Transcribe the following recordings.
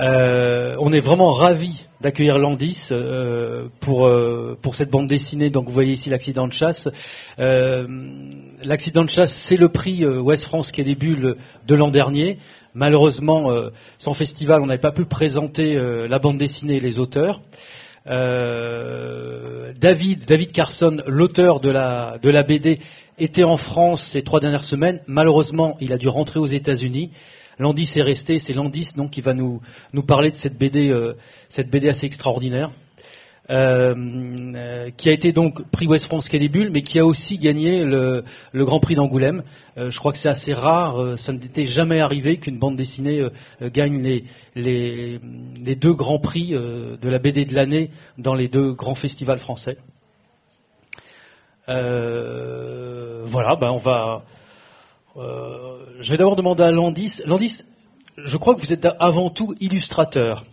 Euh, on est vraiment ravis d'accueillir Landis euh, pour, euh, pour cette bande dessinée. Donc vous voyez ici l'accident de chasse. Euh, l'accident de chasse, c'est le prix euh, Ouest France qui est bulles de l'an dernier. Malheureusement, euh, sans festival, on n'avait pas pu présenter la bande dessinée et les auteurs. David, David Carson, l'auteur de la, de la BD, était en France ces trois dernières semaines. Malheureusement, il a dû rentrer aux États-Unis. Landis est resté, c'est Landis donc qui va nous, parler de cette BD, euh, cette BD assez extraordinaire, euh, euh, qui a été donc prix Ouest France Bulles, mais qui a aussi gagné le, Grand Prix d'Angoulême. Je crois que c'est assez rare, ça n'était jamais arrivé qu'une bande dessinée gagne les, deux grands prix de la BD de l'année dans les deux grands festivals français. Voilà, ben on va. Euh, je vais d'abord demander à Landis. Landis, je crois que vous êtes avant tout illustrateur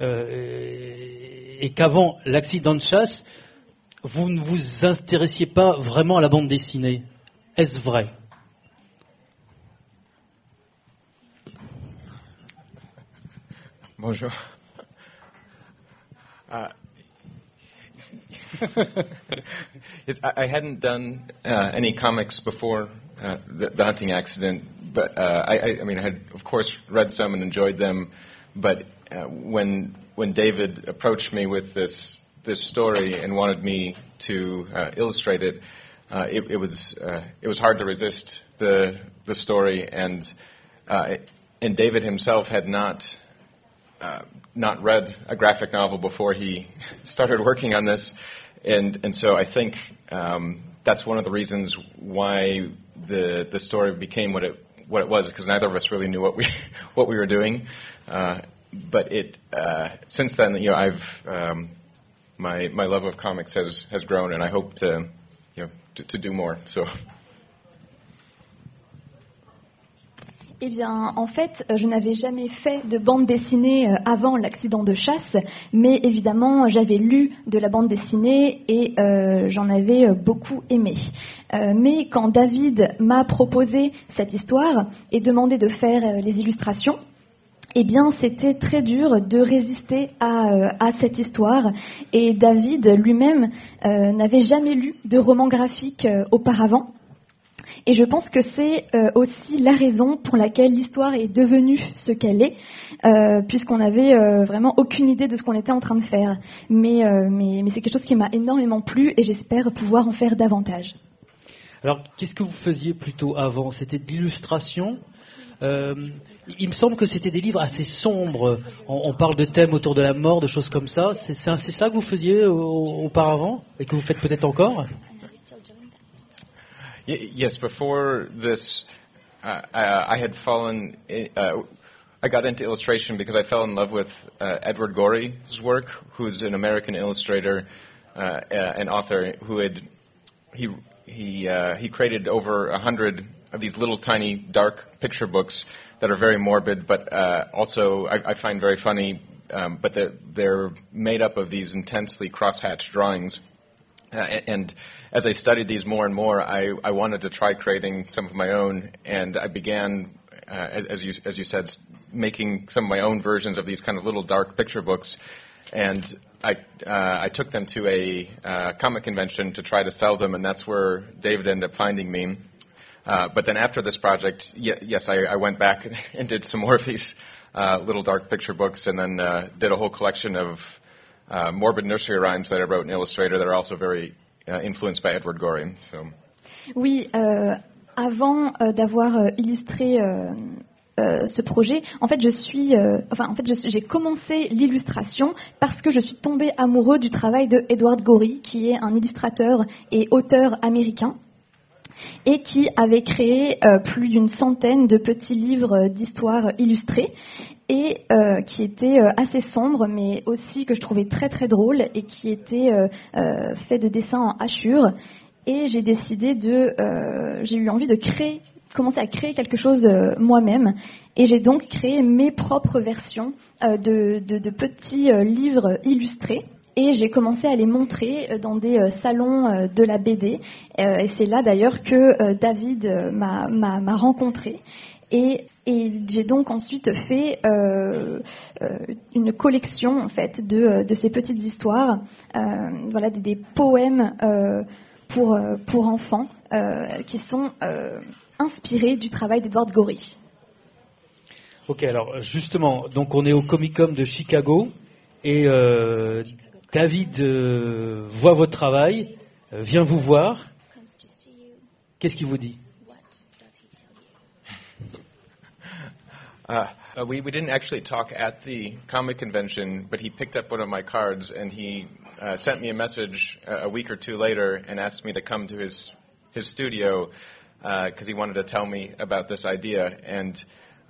euh, et qu'avant l'accident de chasse, vous ne vous intéressiez pas vraiment à la bande dessinée. Est-ce vrai? Bonjour. Uh, it, I I hadn't done uh, any comics before uh, the, the hunting accident, but uh, I, I, I mean, I had of course read some and enjoyed them. But uh, when when David approached me with this this story and wanted me to uh, illustrate it, uh, it, it was uh, it was hard to resist the the story, and uh, and David himself had not uh, not read a graphic novel before he started working on this, and and so I think um, that's one of the reasons why the the story became what it what it was because neither of us really knew what we what we were doing. Uh, but it uh, since then, you know, I've um, my my love of comics has has grown, and I hope to you know to, to do more. So. Eh bien, en fait, je n'avais jamais fait de bande dessinée euh, avant l'accident de chasse, mais évidemment, j'avais lu de la bande dessinée et euh, j'en avais euh, beaucoup aimé. Mais quand David m'a proposé cette histoire et demandé de faire les illustrations, eh bien, c'était très dur de résister à, cette histoire. Et David lui-même n'avait jamais lu de roman graphique auparavant. Et je pense que c'est euh, aussi la raison pour laquelle l'histoire est devenue ce qu'elle est, euh, puisqu'on n'avait euh, vraiment aucune idée de ce qu'on était en train de faire. Mais, c'est quelque chose qui m'a énormément plu et j'espère pouvoir en faire davantage. Alors, qu'est-ce que vous faisiez plutôt avant? C'était de l'illustration? Il me semble que c'était des livres assez sombres. On, parle de thèmes autour de la mort, de choses comme ça. C'est ça que vous faisiez au- auparavant? Et que vous faites peut-être encore? Y- yes, before this, uh, I, I had fallen. i- Uh, I got into illustration because I fell in love with uh, Edward Gorey's work, who's an American illustrator, uh, uh, an author who had he he uh, he created over a hundred of these little tiny dark picture books that are very morbid, but uh, also I, I find very funny. Um, but they're, they're made up of these intensely crosshatched drawings. Uh, and as I studied these more and more, I, I wanted to try creating some of my own, and I began, uh, as, you as you said, making some of my own versions of these kind of little dark picture books. And I uh, I took them to a uh, comic convention to try to sell them, and that's where David ended up finding me. Uh, but then after this project, y- yes, I, I went back and did some more of these uh, little dark picture books, and then uh, did a whole collection of uh, morbid nursery rhymes that I wrote in Illustrator that are also very uh, influenced by Edward Gorey. Oui, euh, avant euh, d'avoir euh, illustré ce projet, en fait, je suis, enfin, en fait, j'ai commencé l'illustration parce que je suis tombée amoureux du travail de Edward Gorey, qui est un illustrateur et auteur américain et qui avait créé plus d'une centaine de petits livres d'histoire illustrés et euh, qui étaient euh, assez sombres mais aussi que je trouvais très très drôles et qui étaient euh, euh, faits de dessins en hachure et j'ai décidé de euh, j'ai eu envie de créer commencer à créer quelque chose euh, moi-même et j'ai donc créé mes propres versions de, de- de petits livres illustrés et j'ai commencé à les montrer dans des salons de la BD. Et c'est là d'ailleurs que David m'a rencontré. Et, j'ai donc ensuite fait euh, euh, une collection en fait de, de ces petites histoires, euh, voilà des, poèmes euh, pour, euh, pour enfants euh, qui sont euh, inspirés du travail d'Edward Gorey. Ok, alors justement, donc on est au Comic Con de Chicago et euh, David euh, voit votre travail, euh, vient vous voir. Qu'est-ce qu'il vous dit? Uh, uh, we, we didn't actually talk at the comic convention, but he picked up one of my cards and he uh, sent me a message uh, a week or two later and asked me to come to his his studio because he wanted to tell me about this idea. And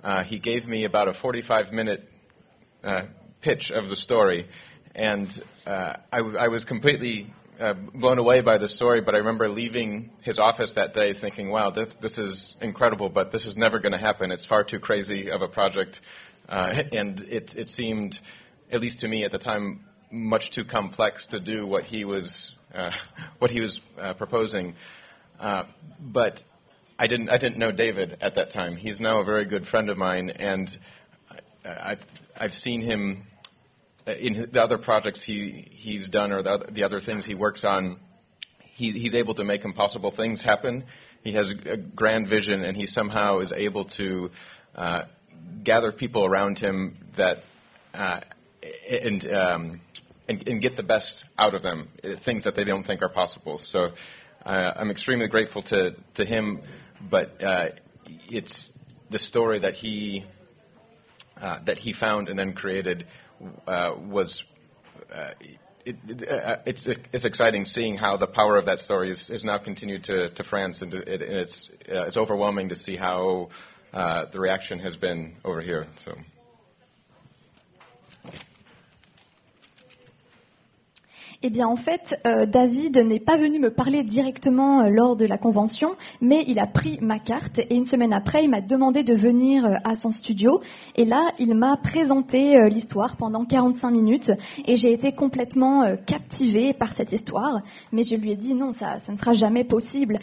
uh, he gave me about a 45 minute uh, pitch of the story, and uh, I, w- I was completely uh, blown away by the story. But I remember leaving his office that day thinking, "Wow, this, this is incredible, but this is never going to happen. It's far too crazy of a project." Uh, and it, it seemed, at least to me at the time, much too complex to do what he was uh, what he was uh, proposing. Uh, but I didn't I didn't know David at that time. He's now a very good friend of mine, and I, I've I've seen him in the other projects he he's done or the other, the other things he works on. He's he's able to make impossible things happen. He has a grand vision, and he somehow is able to uh, gather people around him that uh, and, um, and and get the best out of them, uh, things that they don't think are possible. So uh, I'm extremely grateful to to him, but uh, it's the story that he uh, that he found and then created uh, was. Uh, it, uh, it's it's exciting seeing how the power of that story is, is now continued to, to France, and, it, and it's uh, it's overwhelming to see how uh, the reaction has been over here. So. Eh bien, en fait, euh, David n'est pas venu me parler directement euh, lors de la convention, mais il a pris ma carte et une semaine après, il m'a demandé de venir euh, à son studio. Et là, il m'a présenté euh, l'histoire pendant 45 minutes et j'ai été complètement captivée par cette histoire. Mais je lui ai dit non, ça, ça ne sera jamais possible.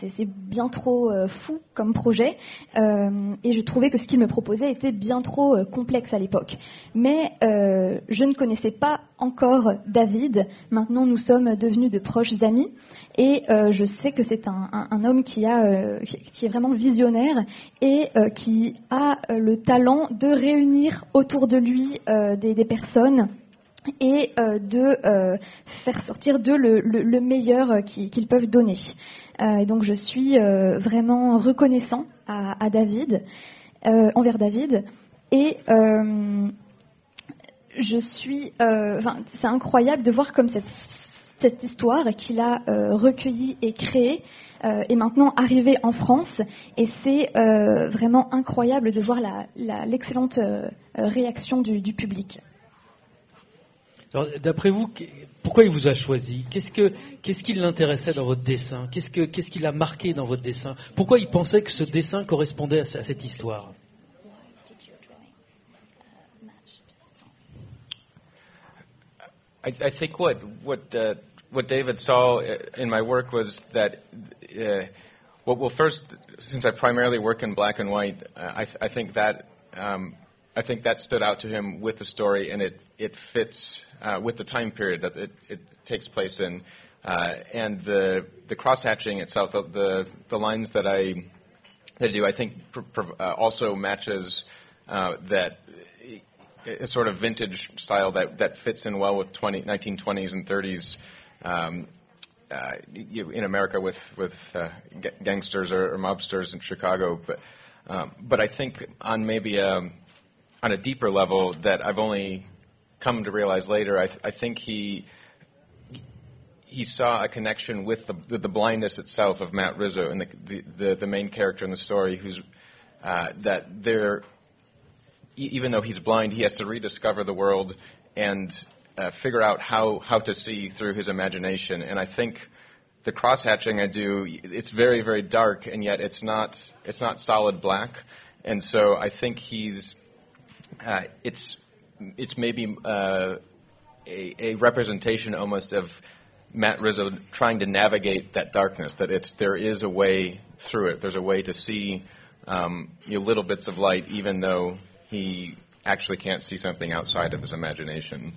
C'est bien trop fou comme projet. Et je trouvais que ce qu'il me proposait était bien trop complexe à l'époque. Mais je ne connaissais pas encore David. Maintenant, nous sommes devenus de proches amis. Et euh, je sais que c'est un, homme euh, qui- est vraiment visionnaire et euh, qui a le talent de réunir autour de lui des, personnes et de faire sortir d'eux le, le- le meilleur qui- qu'ils peuvent donner. Et donc je suis vraiment reconnaissant à, David, envers David. Je suis, euh, c'est incroyable de voir comme cette, cette histoire qu'il a euh, recueillie et créée euh, est maintenant arrivée en France. Et c'est vraiment incroyable de voir l'excellente réaction du, public. D'après vous, qu- pourquoi il vous a choisi? Qu'est-ce que qu'est-ce qui l'intéressait dans votre dessin? Qu'est-ce que qu'est-ce qui l'a marqué dans votre dessin? Pourquoi il pensait que ce dessin correspondait à cette histoire? I, I think what what uh, what David saw uh, in my work was that uh, well, well, first, since I primarily work in black and white, uh, I, th- I think that um, I think that stood out to him with the story, and it it fits uh, with the time period that it, it takes place in, uh, and the the cross hatching itself, the, the the lines that I that I do, I think pr- pr- uh, also matches uh, that a sort of vintage style that, that fits in well with 20, 1920s and 30s um, uh, you, in America with with uh, ga- gangsters or, or mobsters in Chicago. But um, but I think on maybe a, on a deeper level that I've only come to realize later, I, th- I think he he saw a connection with the, the, the blindness itself of Matt Rizzo and the, the, the, the main character in the story, who's uh, that there even though he's blind, he has to rediscover the world and uh, figure out how, how to see through his imagination. And I think the cross hatching I do, it's very, very dark, and yet it's not, it's not solid black. And so I think he's, uh, it's, it's maybe uh, a, a representation almost of Matt Rizzo trying to navigate that darkness. That it's there is a way through it. There's a way to see um, you know, little bits of light, even though he actually can't see something outside of his imagination.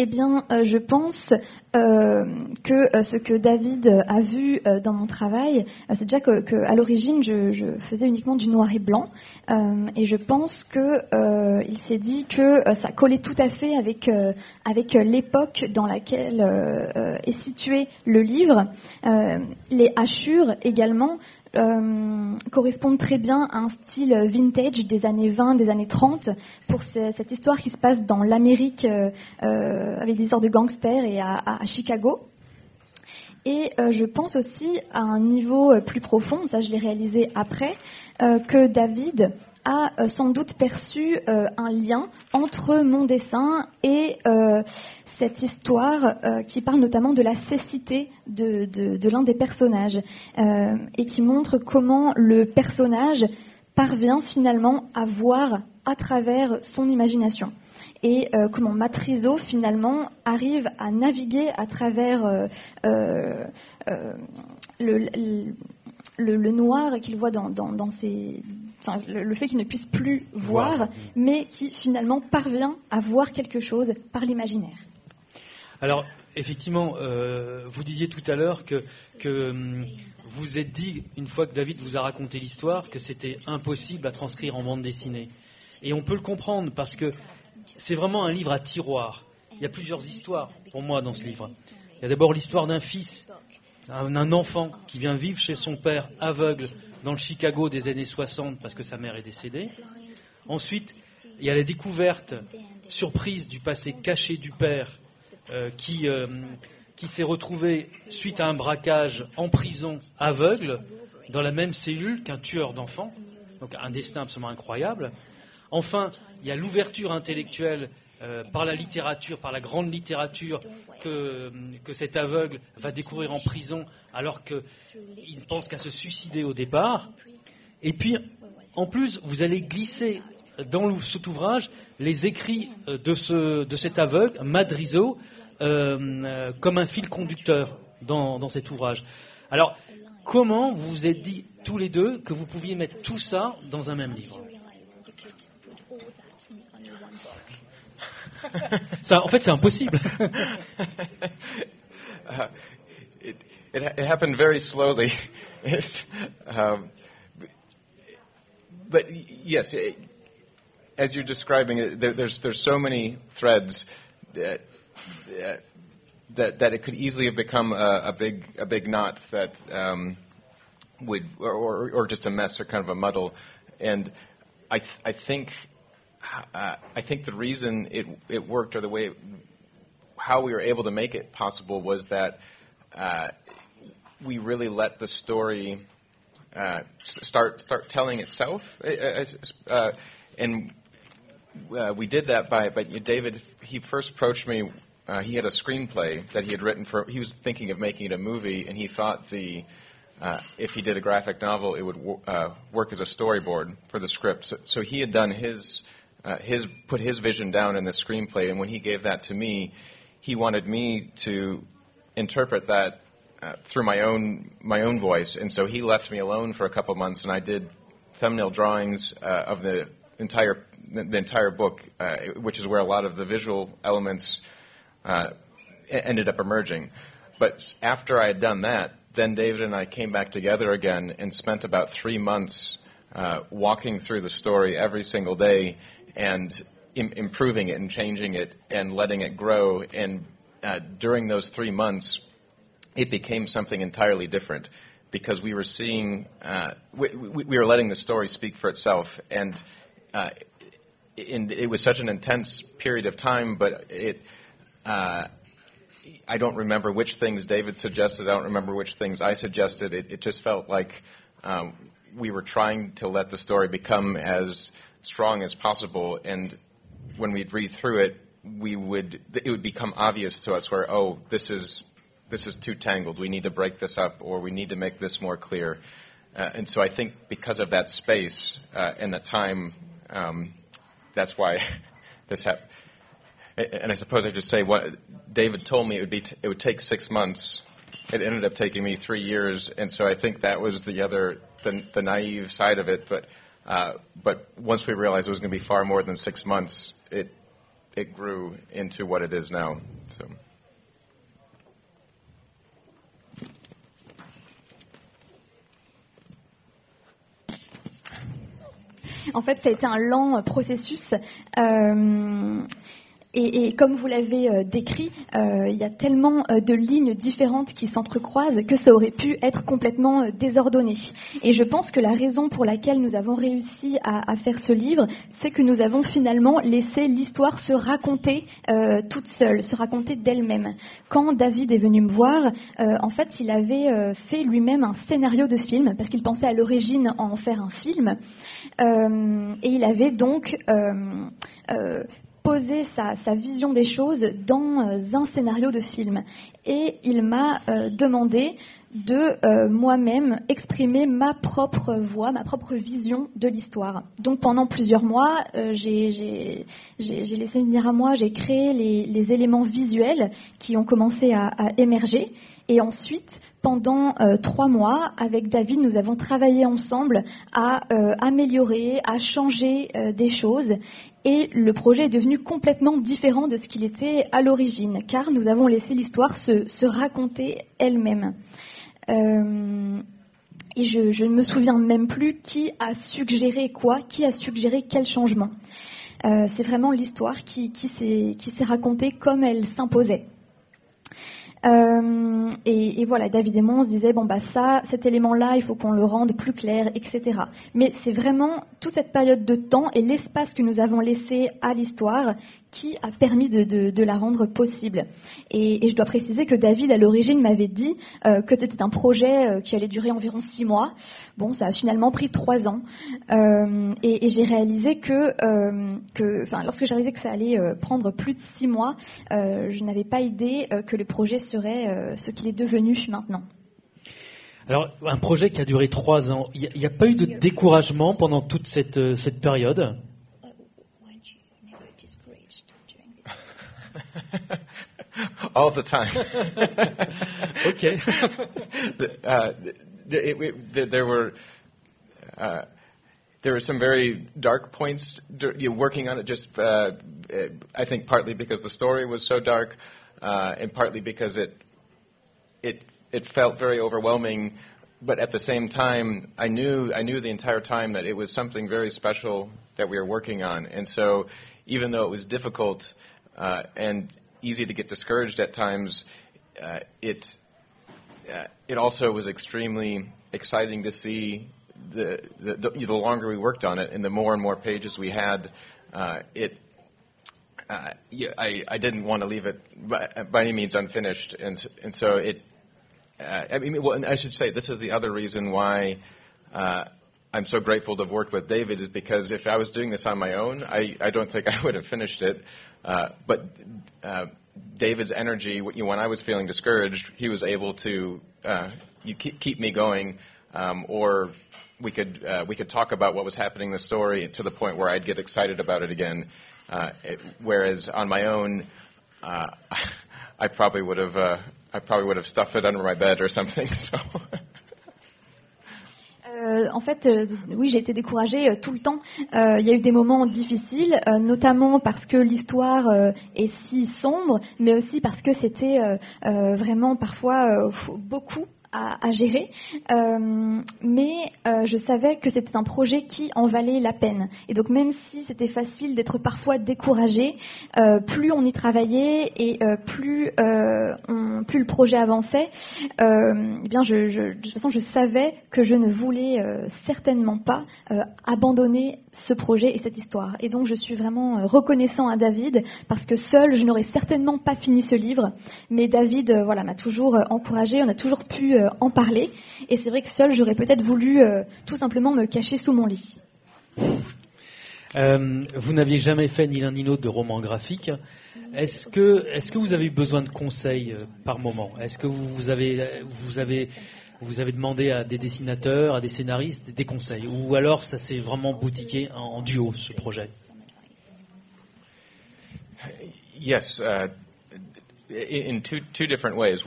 Eh bien, euh, je pense euh, que euh, ce que David a vu euh, dans mon travail, euh, c'est déjà que, l'origine, je, faisais uniquement du noir et blanc, Euh, et je pense que euh, il s'est dit que euh, ça collait tout à fait avec euh, avec euh, l'époque dans laquelle euh, euh, est situé le livre. Euh, les hachures également euh, correspondent très bien à un style vintage des années 20, des années 30, pour ce- cette histoire qui se passe dans l'Amérique euh, euh, avec des histoires de gangsters et à Chicago. Et euh, je pense aussi à un niveau euh, plus profond, ça je l'ai réalisé après, euh, que David a sans doute perçu un lien entre mon dessin et cette histoire qui parle notamment de la cécité de, l'un des personnages et qui montre comment le personnage parvient finalement à voir à travers son imagination et euh, comment Matrizo finalement arrive à naviguer à travers euh, euh, euh, le, le- noir qu'il voit dans, dans- dans ses, enfin, le, fait qu'il ne puisse plus voir, Voir. mais qui finalement parvient à voir quelque chose par l'imaginaire. Alors, effectivement, euh, vous disiez tout à l'heure que, que hum, vous êtes dit, une fois que David vous a raconté l'histoire, que c'était impossible à transcrire en bande dessinée. Et on peut le comprendre parce que c'est vraiment un livre à tiroir. Il y a plusieurs histoires pour moi dans ce livre. Il y a d'abord l'histoire d'un fils, un, enfant qui vient vivre chez son père aveugle dans le Chicago des années 60 parce que sa mère est décédée. Ensuite, il y a la découverte surprise du passé caché du père euh, qui, euh, qui s'est retrouvé, suite à un braquage, en prison aveugle, dans la même cellule qu'un tueur d'enfants. Donc un destin absolument incroyable. Enfin, il y a l'ouverture intellectuelle euh, par la littérature, par la grande littérature, que, cet aveugle va découvrir en prison alors qu'il ne pense qu'à se suicider au départ. Et puis, en plus, vous allez glisser dans cet ouvrage les écrits euh, de, ce, de cet aveugle, Madrizo, euh, comme un fil conducteur dans, dans cet ouvrage. Alors, comment vous vous êtes dit tous les deux que vous pouviez mettre tout ça dans un même livre? Ça, En fait, c'est impossible. uh, it, it, it happened very slowly. Um, but yes, it, as you're describing there, there's there's so many threads that that that it could easily have become a, a big a big knot that um, would or, or or just a mess or kind of a muddle, and I th- I think uh, I think the reason it it worked or the way it, how we were able to make it possible was that uh, we really let the story uh, start start telling itself, uh, and uh, we did that by. But David, he first approached me. Uh, he had a screenplay that he had written for. He was thinking of making it a movie, and he thought the uh, if he did a graphic novel, it would wo- uh, work as a storyboard for the script. So, so he had done his uh, his put his vision down in the screenplay, and when he gave that to me, he wanted me to interpret that uh, through my own my own voice, and so he left me alone for a couple months, and I did thumbnail drawings uh, of the entire the entire book, uh, which is where a lot of the visual elements uh, ended up emerging. But after I had done that, then David and I came back together again and spent about three months uh, walking through the story every single day and Im- improving it and changing it and letting it grow. And uh, during those three months, it became something entirely different because we were seeing, uh, we, we, we were letting the story speak for itself. And uh, in, it was such an intense period of time, but it, uh, I don't remember which things David suggested. I don't remember which things I suggested. It, it just felt like um, we were trying to let the story become as strong as possible. And when we'd read through it, we would it would become obvious to us where oh this is this is too tangled. We need to break this up, or we need to make this more clear. Uh, and so I think because of that space uh, and that time, um, that's why this happened. And I suppose I should say what David told me it would be. T- it would take six months it ended up taking me three years, and so I think that was the other the, the naive side of it. But uh, but once we realized it was going to be far more than six months, it it grew into what it is now. So. En fait, ça a été un lent processus. Euh, Et, comme vous l'avez euh, décrit, euh, il y a tellement euh, de lignes différentes qui s'entrecroisent que ça aurait pu être complètement désordonné. Et je pense que la raison pour laquelle nous avons réussi à, à faire ce livre, c'est que nous avons finalement laissé l'histoire se raconter toute seule, se raconter d'elle-même. Quand David est venu me voir, en fait, il avait fait lui-même un scénario de film parce qu'il pensait à l'origine en faire un film. et il avait donc poser sa, sa, vision des choses dans euh, un scénario de film. Et il m'a euh, demandé de euh, moi-même exprimer ma propre voix, ma propre vision de l'histoire. Donc pendant plusieurs mois, j'ai laissé venir à moi, j'ai créé les, éléments visuels qui ont commencé à, émerger. Et ensuite, pendant trois mois, avec David, nous avons travaillé ensemble à améliorer, à changer des choses. Et le projet est devenu complètement différent de ce qu'il était à l'origine, car nous avons laissé l'histoire se, raconter elle-même. Euh, et je, ne me souviens même plus qui a suggéré quoi, qui a suggéré quel changement. Euh, c'est vraiment l'histoire qui s'est racontée comme elle s'imposait. Euh, et, et, voilà, David et moi, on se disait, bon, bah ça, cet élément-là, il faut qu'on le rende plus clair, etc. Mais c'est vraiment toute cette période de temps et l'espace que nous avons laissé à l'histoire qui a permis de, de, de, la rendre possible. Et, et, je dois préciser que David, à l'origine, m'avait dit euh, que c'était un projet euh, qui allait durer environ six mois. Bon, ça a finalement pris trois ans. Euh, et, et j'ai réalisé que, euh, que, enfin, lorsque j'ai réalisé que ça allait euh, prendre plus de six mois, euh, je n'avais pas idée que le projet serait ce qu'il est devenu maintenant. Alors, un projet qui a duré trois ans, il n'y a, a, pas eu de découragement pendant toute cette, cette période? All the time. okay. uh, it, it, there were. Uh, there were some very dark points you know, working on it. Just, uh, I think, partly because the story was so dark, uh, and partly because it it it felt very overwhelming. But at the same time, I knew I knew the entire time that it was something very special that we were working on. And so, even though it was difficult uh, and easy to get discouraged at times, uh, it uh, it also was extremely exciting to see the, the, the longer we worked on it and the more and more pages we had, uh, it. Uh, yeah, I, I didn't want to leave it by, by any means unfinished, and and so it. Uh, I mean, well, I should say this is the other reason why uh, I'm so grateful to have worked with David is because if I was doing this on my own, I, I don't think I would have finished it. Uh, but uh, David's energy, when I was feeling discouraged, he was able to uh, you keep, keep me going, um, or we could uh, we could talk about what was happening in the story to the point where I'd get excited about it again. Uh, it, whereas on my own, uh, I probably would have uh, I probably would have stuffed it under my bed or something. So. Euh, en fait, euh, oui, j'ai été découragée euh, tout le temps. Il y a eu des moments difficiles, notamment parce que l'histoire est si sombre, mais aussi parce que c'était vraiment parfois beaucoup à, gérer, euh, mais euh, je savais que c'était un projet qui en valait la peine. Et donc même si c'était facile d'être parfois découragé, euh, plus on y travaillait et plus, on, plus le projet avançait, eh bien je, de toute façon je savais que je ne voulais certainement pas abandonner ce projet et cette histoire. Et donc je suis vraiment reconnaissant à David parce que seul je n'aurais certainement pas fini ce livre, mais David voilà m'a toujours encouragé, on a toujours pu en parler. Et c'est vrai que seul, j'aurais peut-être voulu euh, tout simplement me cacher sous mon lit. Euh, vous n'aviez jamais fait ni l'un ni l'autre de roman graphique. Est-ce que, est que vous avez eu besoin de conseils euh, par moment? Est-ce que vous avez, vous, avez, vous avez demandé à des dessinateurs, à des scénaristes des conseils? Ou alors ça s'est vraiment boutiqué en, en, duo, ce projet? Yes, uh, in two, two different ways.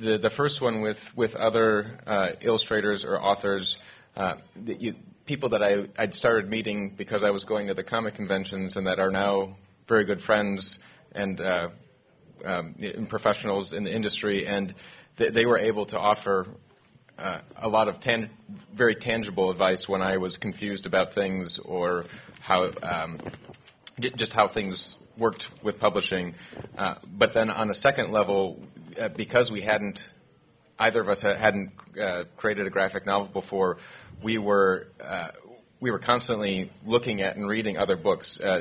The the first one with with other uh, illustrators or authors, uh, you, people that I I'd started meeting because I was going to the comic conventions and that are now very good friends and uh, um, professionals in the industry, and th- they were able to offer uh, a lot of tan- very tangible advice when I was confused about things or how um, j- just how things worked with publishing. Uh, but then on a second level, uh, because we hadn't either of us ha- hadn't uh, created a graphic novel before, we were uh, we were constantly looking at and reading other books. Uh,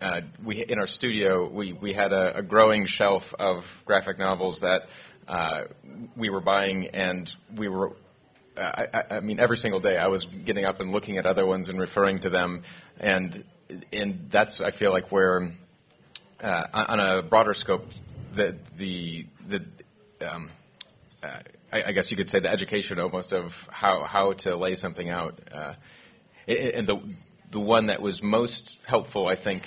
uh, we in our studio we we had a, a growing shelf of graphic novels that uh, we were buying, and we were. Uh, I, I mean, every single day I was getting up and looking at other ones and referring to them, and and that's I feel like where, uh, on a broader scope, the the the um, uh, I, I guess you could say the education almost of how how to lay something out, uh, and the the one that was most helpful, I think,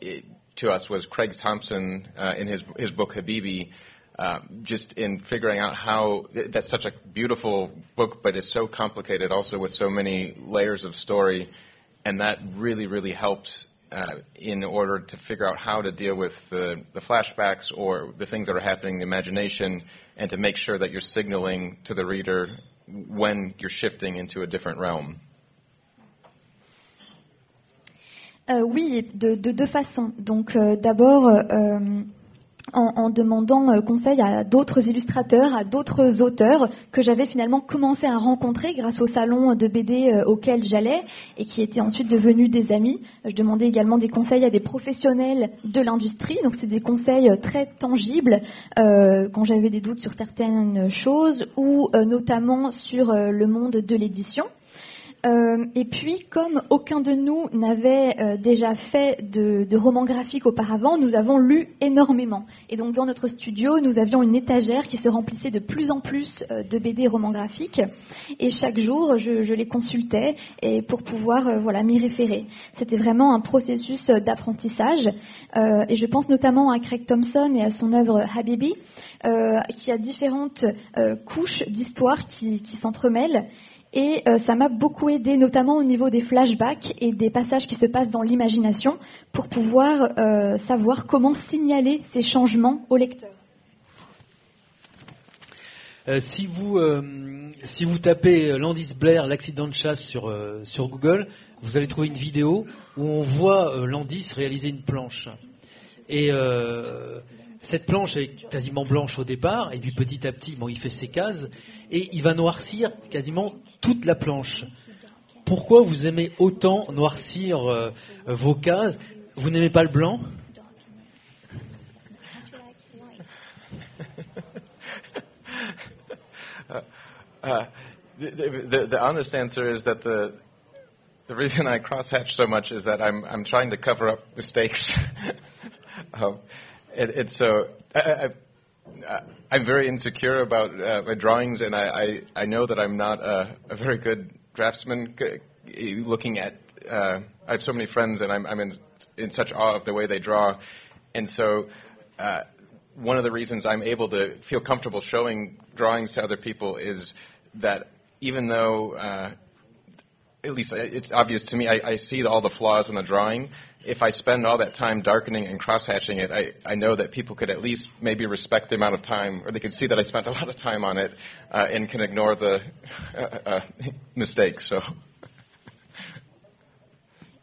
it, to us was Craig Thompson uh, in his his book Habibi. Uh, just in figuring out how that's such a beautiful book, but it's so complicated also with so many layers of story, and that really, really helps uh, in order to figure out how to deal with the, the flashbacks or the things that are happening in the imagination, and to make sure that you're signaling to the reader when you're shifting into a different realm. Euh, oui, de, de deux façons. Donc euh, d'abord, euh, en, demandant euh, conseil à d'autres illustrateurs, à d'autres auteurs que j'avais finalement commencé à rencontrer grâce au salon de BD euh, auquel j'allais et qui étaient ensuite devenus des amis. Je demandais également des conseils à des professionnels de l'industrie, donc c'est des conseils euh, très tangibles quand j'avais des doutes sur certaines choses ou notamment sur le monde de l'édition. Euh, et puis, comme aucun de nous n'avait euh, déjà fait de, de romans graphiques auparavant, nous avons lu énormément. Et donc, dans notre studio, nous avions une étagère qui se remplissait de plus en plus euh, de BD romans graphiques. Et chaque jour, je, je les consultais et pour pouvoir euh, voilà, m'y référer. C'était vraiment un processus euh, d'apprentissage. Euh, et je pense notamment à Craig Thompson et à son œuvre Habibi, qui a différentes couches d'histoire qui, qui s'entremêlent. Et euh, ça m'a beaucoup aidé, notamment au niveau des flashbacks et des passages qui se passent dans l'imagination, pour pouvoir euh, savoir comment signaler ces changements au lecteur. Euh, si, vous, si vous tapez Landis Blair, l'accident de chasse sur, sur Google, vous allez trouver une vidéo où on voit Landis réaliser une planche. Et cette planche est quasiment blanche au départ, et puis petit à petit, bon, il fait ses cases, et il va noircir quasiment toute la planche. Pourquoi vous aimez autant noircir euh, vos cases? Vous n'aimez pas le blanc? Uh, crosshatch so much is that I'm I'm trying to cover up mistakes. um, it, it's so I, I, I'm very insecure about uh, my drawings, and I, I I know that I'm not a, a very good draftsman. Looking at uh, I have so many friends, and I'm I'm in in such awe of the way they draw, and so. Uh, one of the reasons I'm able to feel comfortable showing drawings to other people is that even though, uh, at least it's obvious to me, I, I see all the flaws in the drawing. If I spend all that time darkening and cross-hatching it, I, I know that people could at least maybe respect the amount of time, or they could see that I spent a lot of time on it uh, and can ignore the uh, uh, mistakes. So.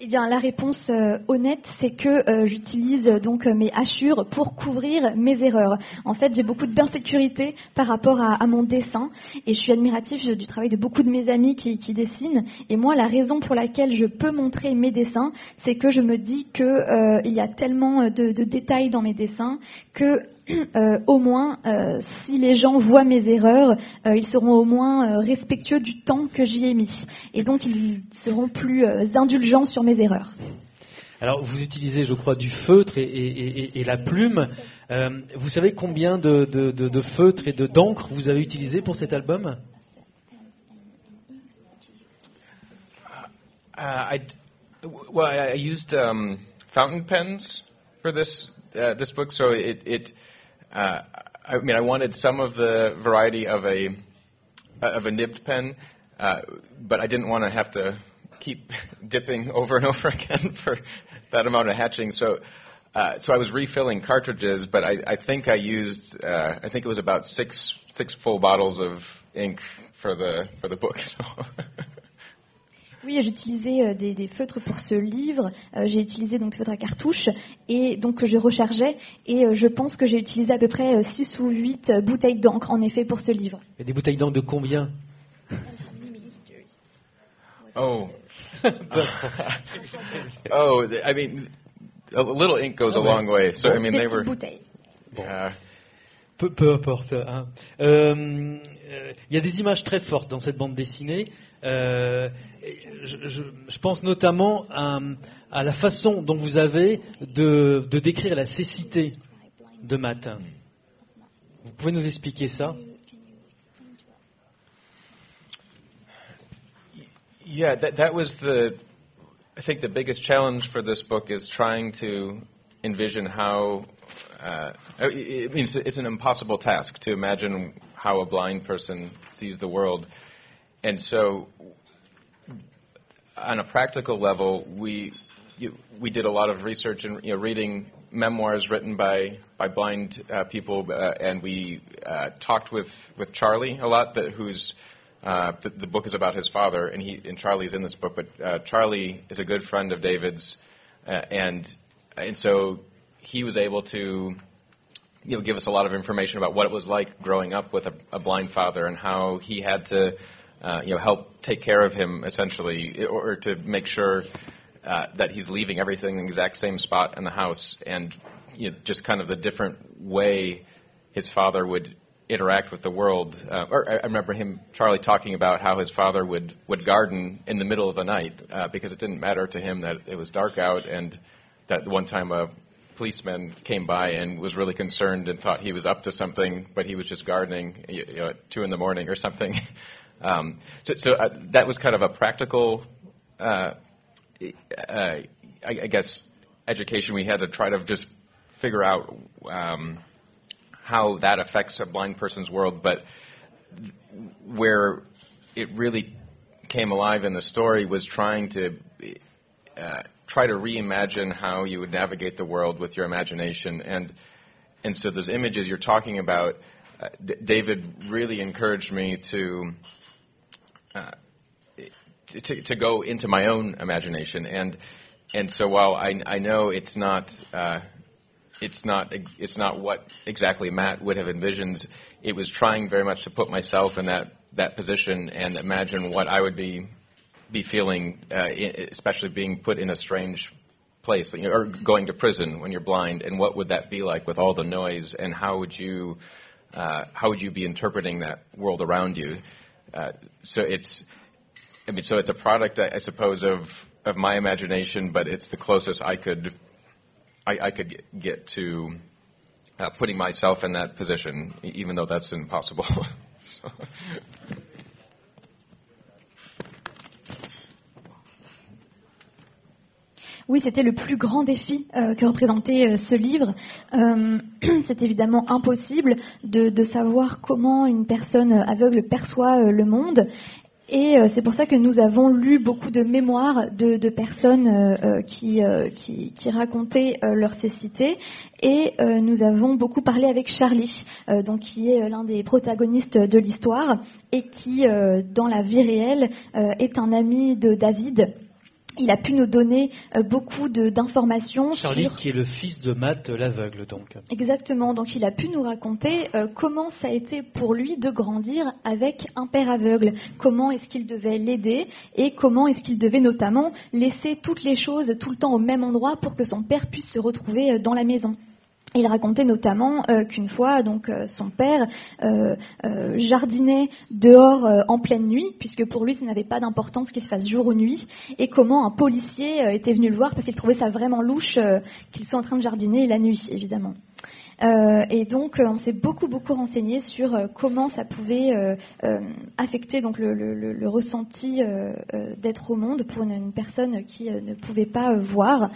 Eh bien, la réponse euh, honnête, c'est que euh, j'utilise euh, donc mes hachures pour couvrir mes erreurs. En fait, j'ai beaucoup d'insécurité par rapport à, à, mon dessin et je suis admiratif du travail de beaucoup de mes amis qui, qui, dessinent. Et moi, la raison pour laquelle je peux montrer mes dessins, c'est que je me dis que il y a tellement de, de, détails dans mes dessins que euh, au moins, euh, si les gens voient mes erreurs, euh, ils seront au moins respectueux du temps que j'y ai mis. Et donc, ils seront plus indulgents sur mes erreurs. Alors, vous utilisez, je crois, du feutre et, et, et, et la plume. vous savez combien de, de, de, de feutres et de d'encre vous avez utilisé pour cet album? Uh, I, well, I used um, fountain pens for this uh, this book, so it, it uh, I mean, I wanted some of the variety of a of a nibbed pen, uh, but I didn't want to have to keep dipping over and over again for that amount of hatching. So, uh, so I was refilling cartridges, but I, I think I used uh, I think it was about six six full bottles of ink for the for the book. So. Oui, j'utilisais euh, des, des feutres pour ce livre. Euh, j'ai utilisé donc des feutres à cartouche et donc je rechargeais et euh, je pense que j'ai utilisé à peu près 6 ou 8 bouteilles d'encre en effet pour ce livre. Et des bouteilles d'encre de combien? Oh. oh, I mean, a little ink goes a long way. So I mean, they were. bouteilles. Peu, peu importe. hein. Euh, euh, Il y a des images très fortes dans cette bande dessinée. Euh, je, je- je pense notamment à, à la façon dont vous avez de, de décrire la cécité de Matt. Vous pouvez nous expliquer ça? Yeah, that that was the. I think the biggest challenge for this book is trying to envision how. Uh, I I mean, it's, it's an impossible task to imagine how a blind person sees the world, and so on a practical level, we you, we did a lot of research and you know, reading memoirs written by by blind uh, people, uh, and we uh, talked with with Charlie a lot, that, who's uh, the, the book is about his father, and he and Charlie's in this book, but uh, Charlie is a good friend of David's, uh, and and so he was able to you know, give us a lot of information about what it was like growing up with a, a blind father and how he had to, uh, you know, help take care of him essentially, or, to make sure uh, that he's leaving everything in the exact same spot in the house, and you know, just kind of the different way his father would interact with the world. Uh, or I I remember him, Charlie, talking about how his father would would garden in the middle of the night uh, because it didn't matter to him that it was dark out, and that one time a policeman came by and was really concerned and thought he was up to something, but he was just gardening you know, at two in the morning or something. Um, so so uh, that was kind of a practical, uh, uh, I, I guess, education we had to try to just figure out um, how that affects a blind person's world. But where it really came alive in the story was trying to uh, try to reimagine how you would navigate the world with your imagination. And and so those images you're talking about, uh, D- David really encouraged me to, uh, to to go into my own imagination. And and so while I I know it's not. Uh, it's not it's not what exactly Matt would have envisioned. It was trying very much to put myself in that that position and imagine what I would be be feeling, uh, especially being put in a strange place, or going to prison when you're blind, and what would that be like with all the noise, and how would you uh, how would you be interpreting that world around you? Uh, so it's I mean, so it's a product, I I suppose, of of my imagination, but it's the closest I could I, I could get- get to uh, putting myself in that position, even though that's impossible. so. Oui, c'était le plus grand défi euh, que représentait euh, ce livre. Euh, c'est évidemment impossible de, savoir comment une personne aveugle perçoit le monde. Et c'est pour ça que nous avons lu beaucoup de mémoires de, personnes qui, qui, racontaient leur cécité. Et nous avons beaucoup parlé avec Charlie, donc qui est l'un des protagonistes de l'histoire et qui, dans la vie réelle, est un ami de David. Il a pu nous donner euh, beaucoup d'informations Charlie, sur qui est le fils de Matt l'aveugle, donc. Exactement, donc il a pu nous raconter euh, comment ça a été pour lui de grandir avec un père aveugle, comment est-ce qu'il devait l'aider et comment est-ce qu'il devait notamment laisser toutes les choses tout le temps au même endroit pour que son père puisse se retrouver euh, dans la maison. Il racontait notamment euh, qu'une fois, donc euh, son père euh, jardinait dehors en pleine nuit, puisque pour lui, ça n'avait pas d'importance qu'il se fasse jour ou nuit, et comment un policier était venu le voir parce qu'il trouvait ça vraiment louche euh, qu'il soit en train de jardiner la nuit, évidemment. Et donc, on s'est beaucoup beaucoup renseigné sur comment ça pouvait affecter donc le, ressenti d'être au monde pour une, personne qui ne pouvait pas voir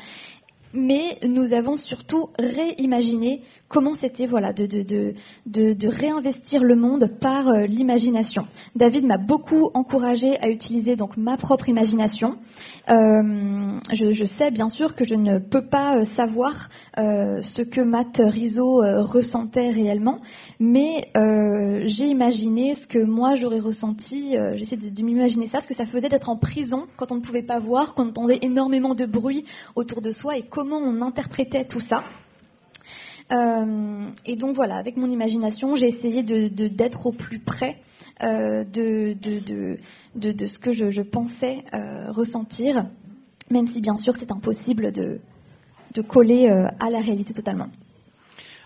mais nous avons surtout réimaginé comment c'était voilà de, de, de, réinvestir le monde par euh, l'imagination. David m'a beaucoup encouragé à utiliser donc ma propre imagination. Euh, je, sais bien sûr que je ne peux pas euh, savoir ce que Matt Rizzo ressentait réellement, mais j'ai imaginé ce que moi j'aurais ressenti. J'essaie de, m'imaginer ça, ce que ça faisait d'être en prison quand on ne pouvait pas voir, quand on entendait énormément de bruit autour de soi et comment on interprétait tout ça. Euh, et donc voilà, avec mon imagination, j'ai essayé de, d'être au plus près euh, de, de, ce que je, pensais euh, ressentir, même si bien sûr c'est impossible de, coller à la réalité totalement.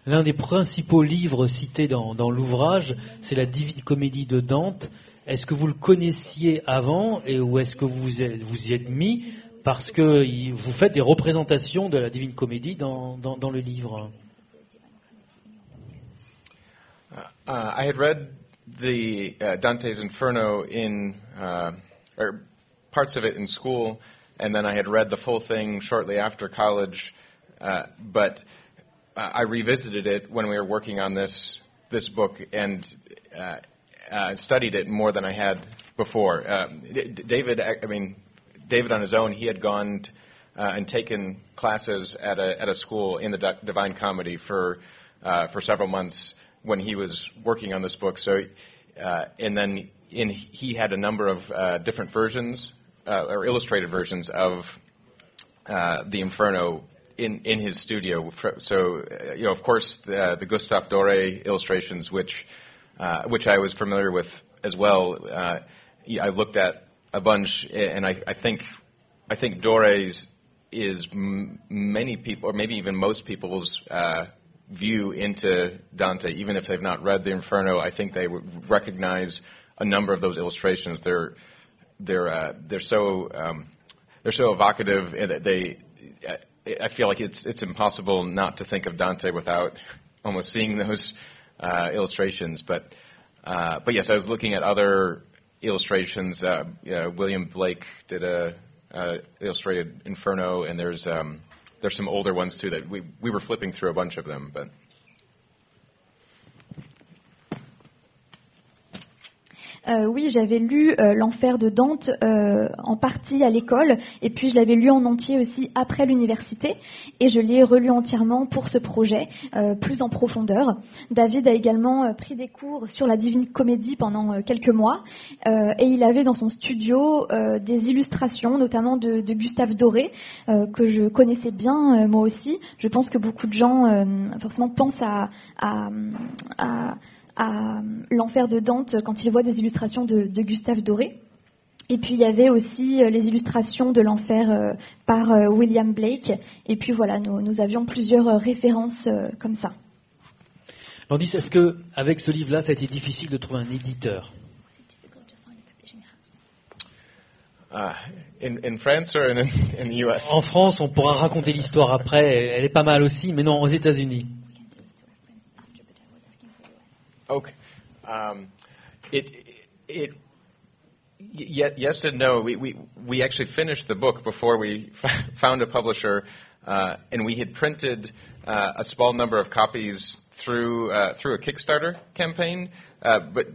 L'un des principaux livres cités dans, dans l'ouvrage, c'est la Divine Comédie de Dante. Est-ce que vous le connaissiez avant et où est-ce que vous vous y êtes mis? Parce que vous faites des représentations de la Divine Comédie dans, dans le livre. Uh, I had read the uh, Dante's Inferno in uh, or parts of it in school, and then I had read the full thing shortly after college. Uh, but uh, I revisited it when we were working on this this book and uh, studied it more than I had before. Um, David, I mean, David on his own, he had gone t- uh, and taken classes at a at a school in the Divine Comedy for uh, for several months when he was working on this book. So, uh, and then in, he had a number of uh, different versions uh, or illustrated versions of uh, the Inferno in in his studio. So, uh, you know, of course, the, the Gustave Doré illustrations, which uh, which I was familiar with as well. I looked at a bunch, and I, I think I think Dore's is m- many people, or maybe even most people's uh, view into Dante. Even if they've not read the Inferno, I think they would recognize a number of those illustrations. They're they're uh, they're so um, they're so evocative that they. I feel like it's it's impossible not to think of Dante without almost seeing those uh, illustrations. But uh, but yes, I was looking at other illustrations. Uh, William Blake did a uh, illustrated Inferno, and there's um, there's some older ones too that we we were flipping through a bunch of them, but. Euh, oui, j'avais lu euh, L'Enfer de Dante euh, en partie à l'école, et puis je l'avais lu en entier aussi après l'université, et je l'ai relu entièrement pour ce projet, euh, plus en profondeur. David a également euh, pris des cours sur la Divine Comédie pendant euh, quelques mois, et il avait dans son studio des illustrations, notamment de, de Gustave Doré, que je connaissais bien moi aussi. Je pense que beaucoup de gens forcément pensent à, à, à à l'enfer de Dante quand il voit des illustrations de, de, Gustave Doré. Et puis il y avait aussi euh, les illustrations de l'enfer euh, par euh, William Blake. Et puis voilà, nous, nous avions plusieurs références comme ça. Landis, est-ce que avec ce livre-là, ça a été difficile de trouver un éditeur? In, in France or in, in the US? En France, on pourra raconter l'histoire après. Elle est pas mal aussi, mais non, aux États-Unis. Okay. Um, it, it, it, yes and no. We, we, we actually finished the book before we found a publisher, uh, and we had printed uh, a small number of copies through uh, through a Kickstarter campaign. Uh, but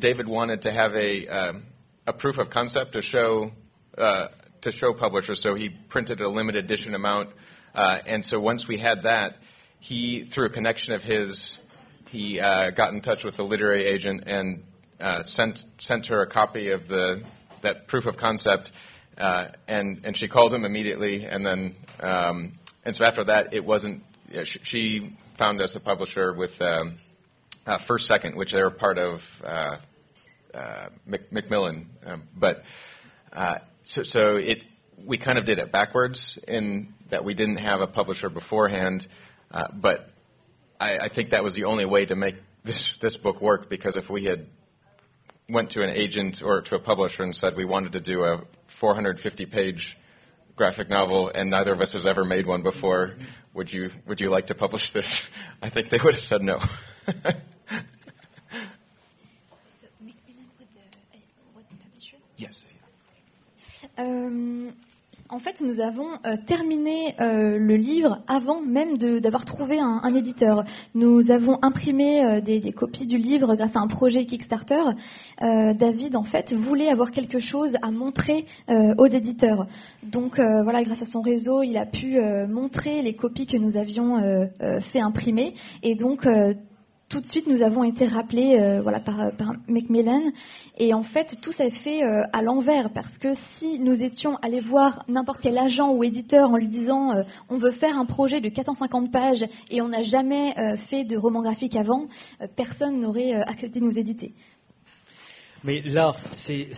David wanted to have a um, a proof of concept to show uh, to show publishers, so he printed a limited edition amount. Uh, and so once we had that, he through a connection of his he uh, got in touch with the literary agent and uh, sent sent her a copy of the that proof of concept, uh, and and she called him immediately, and then um, and so after that, it wasn't. She, found us a publisher with um, uh, First Second, which they were part of uh, uh, Mac- Macmillan, um, but uh, so so it we kind of did it backwards in that we didn't have a publisher beforehand, uh, but I, I think that was the only way to make this this book work because if we had went to an agent or to a publisher and said we wanted to do a 450 page graphic novel and neither of us has ever made one before would you would you like to publish this? I think they would have said no. Yes. Um, En fait, nous avons euh, terminé euh, le livre avant même d'avoir trouvé un, éditeur. Nous avons imprimé euh, des, des copies du livre grâce à un projet Kickstarter. David, en fait, voulait avoir quelque chose à montrer aux éditeurs. Donc, voilà, grâce à son réseau, il a pu montrer les copies que nous avions fait imprimer. Et donc, tout de suite, nous avons été rappelés euh, voilà, par, Macmillan. Et en fait, tout s'est fait euh, à l'envers, parce que si nous étions allés voir n'importe quel agent ou éditeur en lui disant euh, on veut faire un projet de 450 pages et on n'a jamais euh, fait de roman graphique avant, euh, personne n'aurait euh, accepté de nous éditer. Mais là, c'est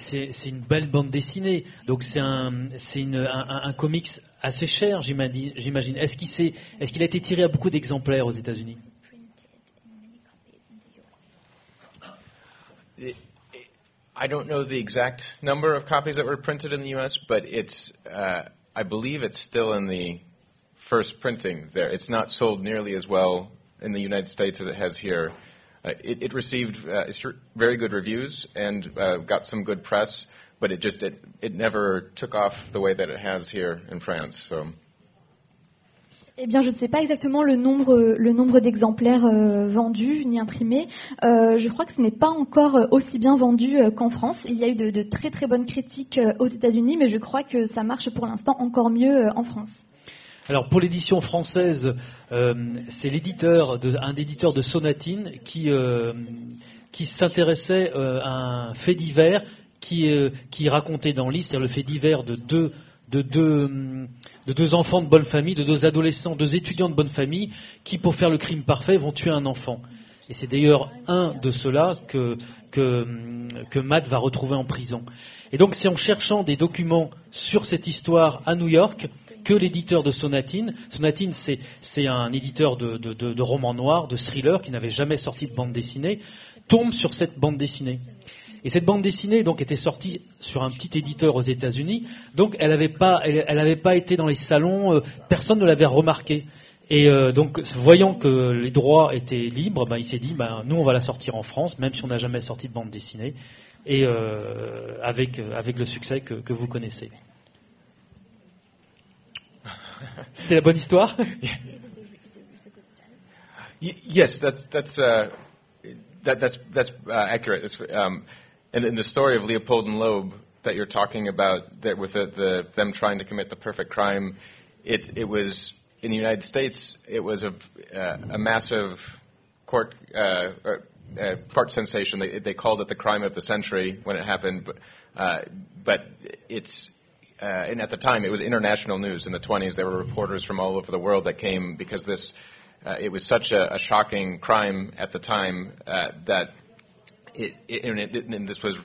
une belle bande dessinée, donc c'est un, un, comics assez cher, j'imagine. Est-ce qu'il qu'il a été tiré à beaucoup d'exemplaires aux États-Unis? I don't know the exact number of copies that were printed in the U.S., but it's, uh, I believe it's still in the first printing there. It's not sold nearly as well in the United States as it has here. Uh, it, it received uh, very good reviews and uh, got some good press, but it just it, it never took off the way that it has here in France. So. Eh bien, je ne sais pas exactement le nombre, d'exemplaires euh, vendus ni imprimés. Euh, je crois que ce n'est pas encore euh, aussi bien vendu qu'en France. Il y a eu de, très très bonnes critiques aux États-Unis, mais je crois que ça marche pour l'instant encore mieux en France. Alors pour l'édition française, c'est l'éditeur, un éditeur de Sonatine qui, qui s'intéressait à un fait divers qui, qui raconté dans le livre, c'est-à-dire le fait divers de deux, de, deux, de deux enfants de bonne famille, de deux adolescents, deux étudiants de bonne famille, qui pour faire le crime parfait vont tuer un enfant. Et c'est d'ailleurs un de ceux-là que, que, Matt va retrouver en prison. Et donc c'est en cherchant des documents sur cette histoire à New York que l'éditeur de Sonatine, Sonatine c'est, un éditeur de, de- de romans noirs, de thrillers, qui n'avait jamais sorti de bande dessinée, tombe sur cette bande dessinée. Et cette bande dessinée donc était sortie sur un petit éditeur aux États-Unis, donc elle n'avait pas, elle, elle avait pas été dans les salons, euh, personne ne l'avait remarqué. Et euh, donc, voyant que les droits étaient libres, ben, il s'est dit, ben, nous, on va la sortir en France, même si on n'a jamais sorti de bande dessinée, et euh, avec, avec le succès que, que vous connaissez. C'est la bonne histoire? Yes, that's that's uh, that, that's that's uh, accurate. Um, and in the story of Leopold and Loeb that you're talking about, that with the, the them trying to commit the perfect crime, it it was in the United States. It was a uh, a massive court uh, uh, uh, court sensation. They they called it the crime of the century when it happened, but uh, but it's uh, and at the time it was international news. In the 20s, there were reporters from all over the world that came because this uh, it was such a, a shocking crime at the time uh, that it, it, and, it, and this was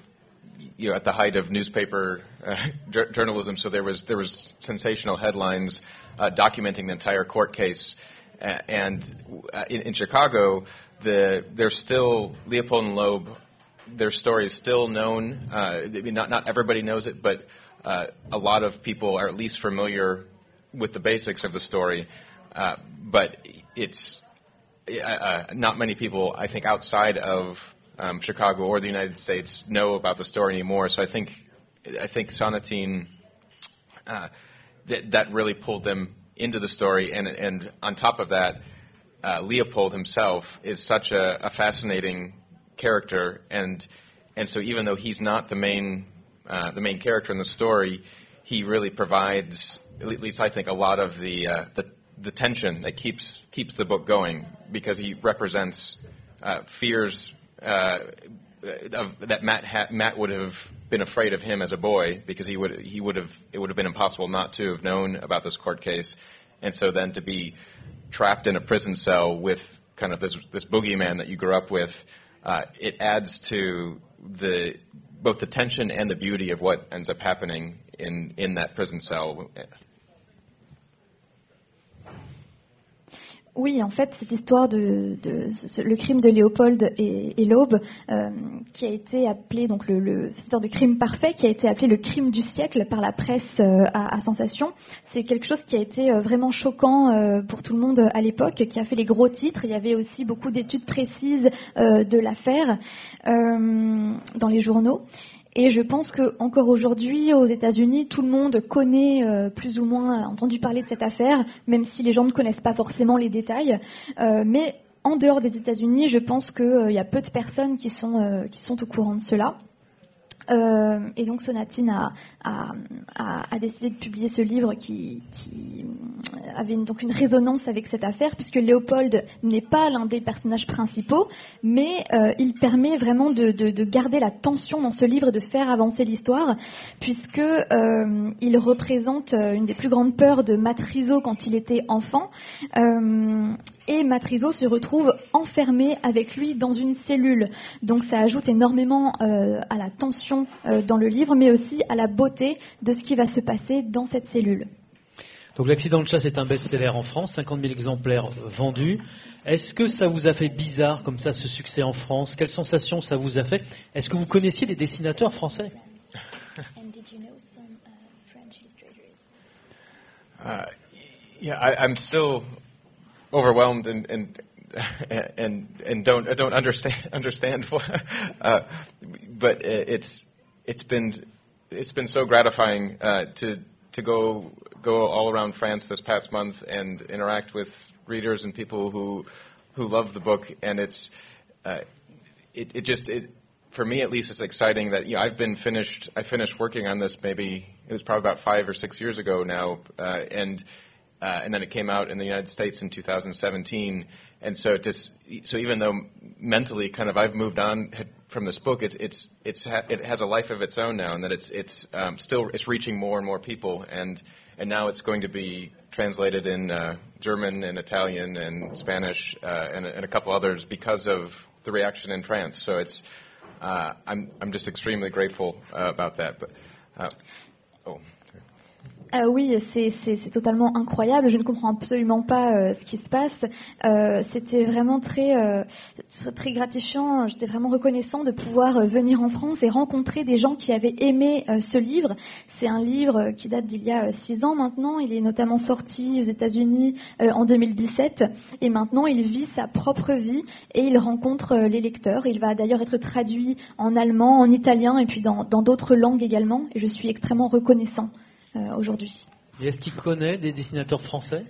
you know at the height of newspaper uh, jour- journalism. So there was there was sensational headlines uh, documenting the entire court case. Uh, and in, in Chicago, the there's still Leopold and Loeb. Their story is still known. Uh, I mean, not not everybody knows it, but uh, a lot of people are at least familiar with the basics of the story. Uh, but it's not many people, I think, outside of um, Chicago or the United States know about the story anymore. So I think I think Sonatine uh, that that really pulled them into the story, and and on top of that, uh, Leopold himself is such a, a fascinating character, and and so even though he's not the main uh, the main character in the story, he really provides, at least I think, a lot of the uh, the, the tension that keeps keeps the book going because he represents uh, fears uh, of, that Matt ha- Matt would have been afraid of him as a boy because he would he would have it would have been impossible not to have known about this court case, and so then to be trapped in a prison cell with kind of this this boogeyman that you grew up with, uh, it adds to the both the tension and the beauty of what ends up happening in in that prison cell. Oui, en fait, cette histoire de, de le crime de Léopold et, et l'Aube, euh, qui a été appelé donc le, le histoire de crime parfait, qui a été appelé le crime du siècle par la presse euh, à, à sensation, c'est quelque chose qui a été euh, vraiment choquant euh, pour tout le monde à l'époque, qui a fait les gros titres. Il y avait aussi beaucoup d'études précises euh, de l'affaire euh, dans les journaux. Et je pense que encore aujourd'hui, aux États-Unis, tout le monde connaît euh, plus ou moins entendu parler de cette affaire, même si les gens ne connaissent pas forcément les détails. Euh, mais en dehors des États-Unis, je pense qu'il y a peu de personnes qui sont au courant de cela. Euh, et donc Sonatine a, décidé de publier ce livre qui, avait une, donc une résonance avec cette affaire, puisque Léopold n'est pas l'un des personnages principaux, mais euh, il permet vraiment de, garder la tension dans ce livre et de faire avancer l'histoire, puisque euh, il représente une des plus grandes peurs de Matrizo quand il était enfant. Et Matrizo se retrouve enfermé avec lui dans une cellule. Donc ça ajoute énormément euh, à la tension euh, dans le livre, mais aussi à la beauté de ce qui va se passer dans cette cellule. Donc l'accident de chasse est un best-seller en France, 50 000 exemplaires vendus. Est-ce que ça vous a fait bizarre comme ça ce succès en France? Quelle sensation ça vous a fait? Est-ce que vous connaissiez des dessinateurs français? Uh, yeah, I, I'm still overwhelmed and and and and don't don't understand understand uh, but it's it's been it's been so gratifying uh, to to go go all around France this past month and interact with readers and people who who love the book. And it's uh, it it just it for me at least it's exciting that you know I've been finished I finished working on this maybe it was probably about five or six years ago now uh, and uh, and then it came out in the United States in 2017. And so, just, so even though mentally, kind of, I've moved on from this book, it's it's it's ha- it has a life of its own now, and that it's it's um, still it's reaching more and more people, and and now it's going to be translated in uh, German and Italian and Spanish uh, and, and a couple others because of the reaction in France. So it's uh, I'm I'm just extremely grateful uh, about that. But uh. Euh, oui, c'est totalement incroyable. Je ne comprends absolument pas euh, ce qui se passe. Euh, C'était vraiment très, euh, très gratifiant. J'étais vraiment reconnaissant de pouvoir venir en France et rencontrer des gens qui avaient aimé ce livre. C'est un livre qui date d'il y a six ans maintenant. Il est notamment sorti aux États-Unis en 2017 et maintenant il vit sa propre vie et il rencontre les lecteurs. Il va d'ailleurs être traduit en allemand, en italien et puis dans d'autres langues également. Et je suis extrêmement reconnaissant. Euh, aujourd'hui. Est-ce qu'il connaît des dessinateurs français?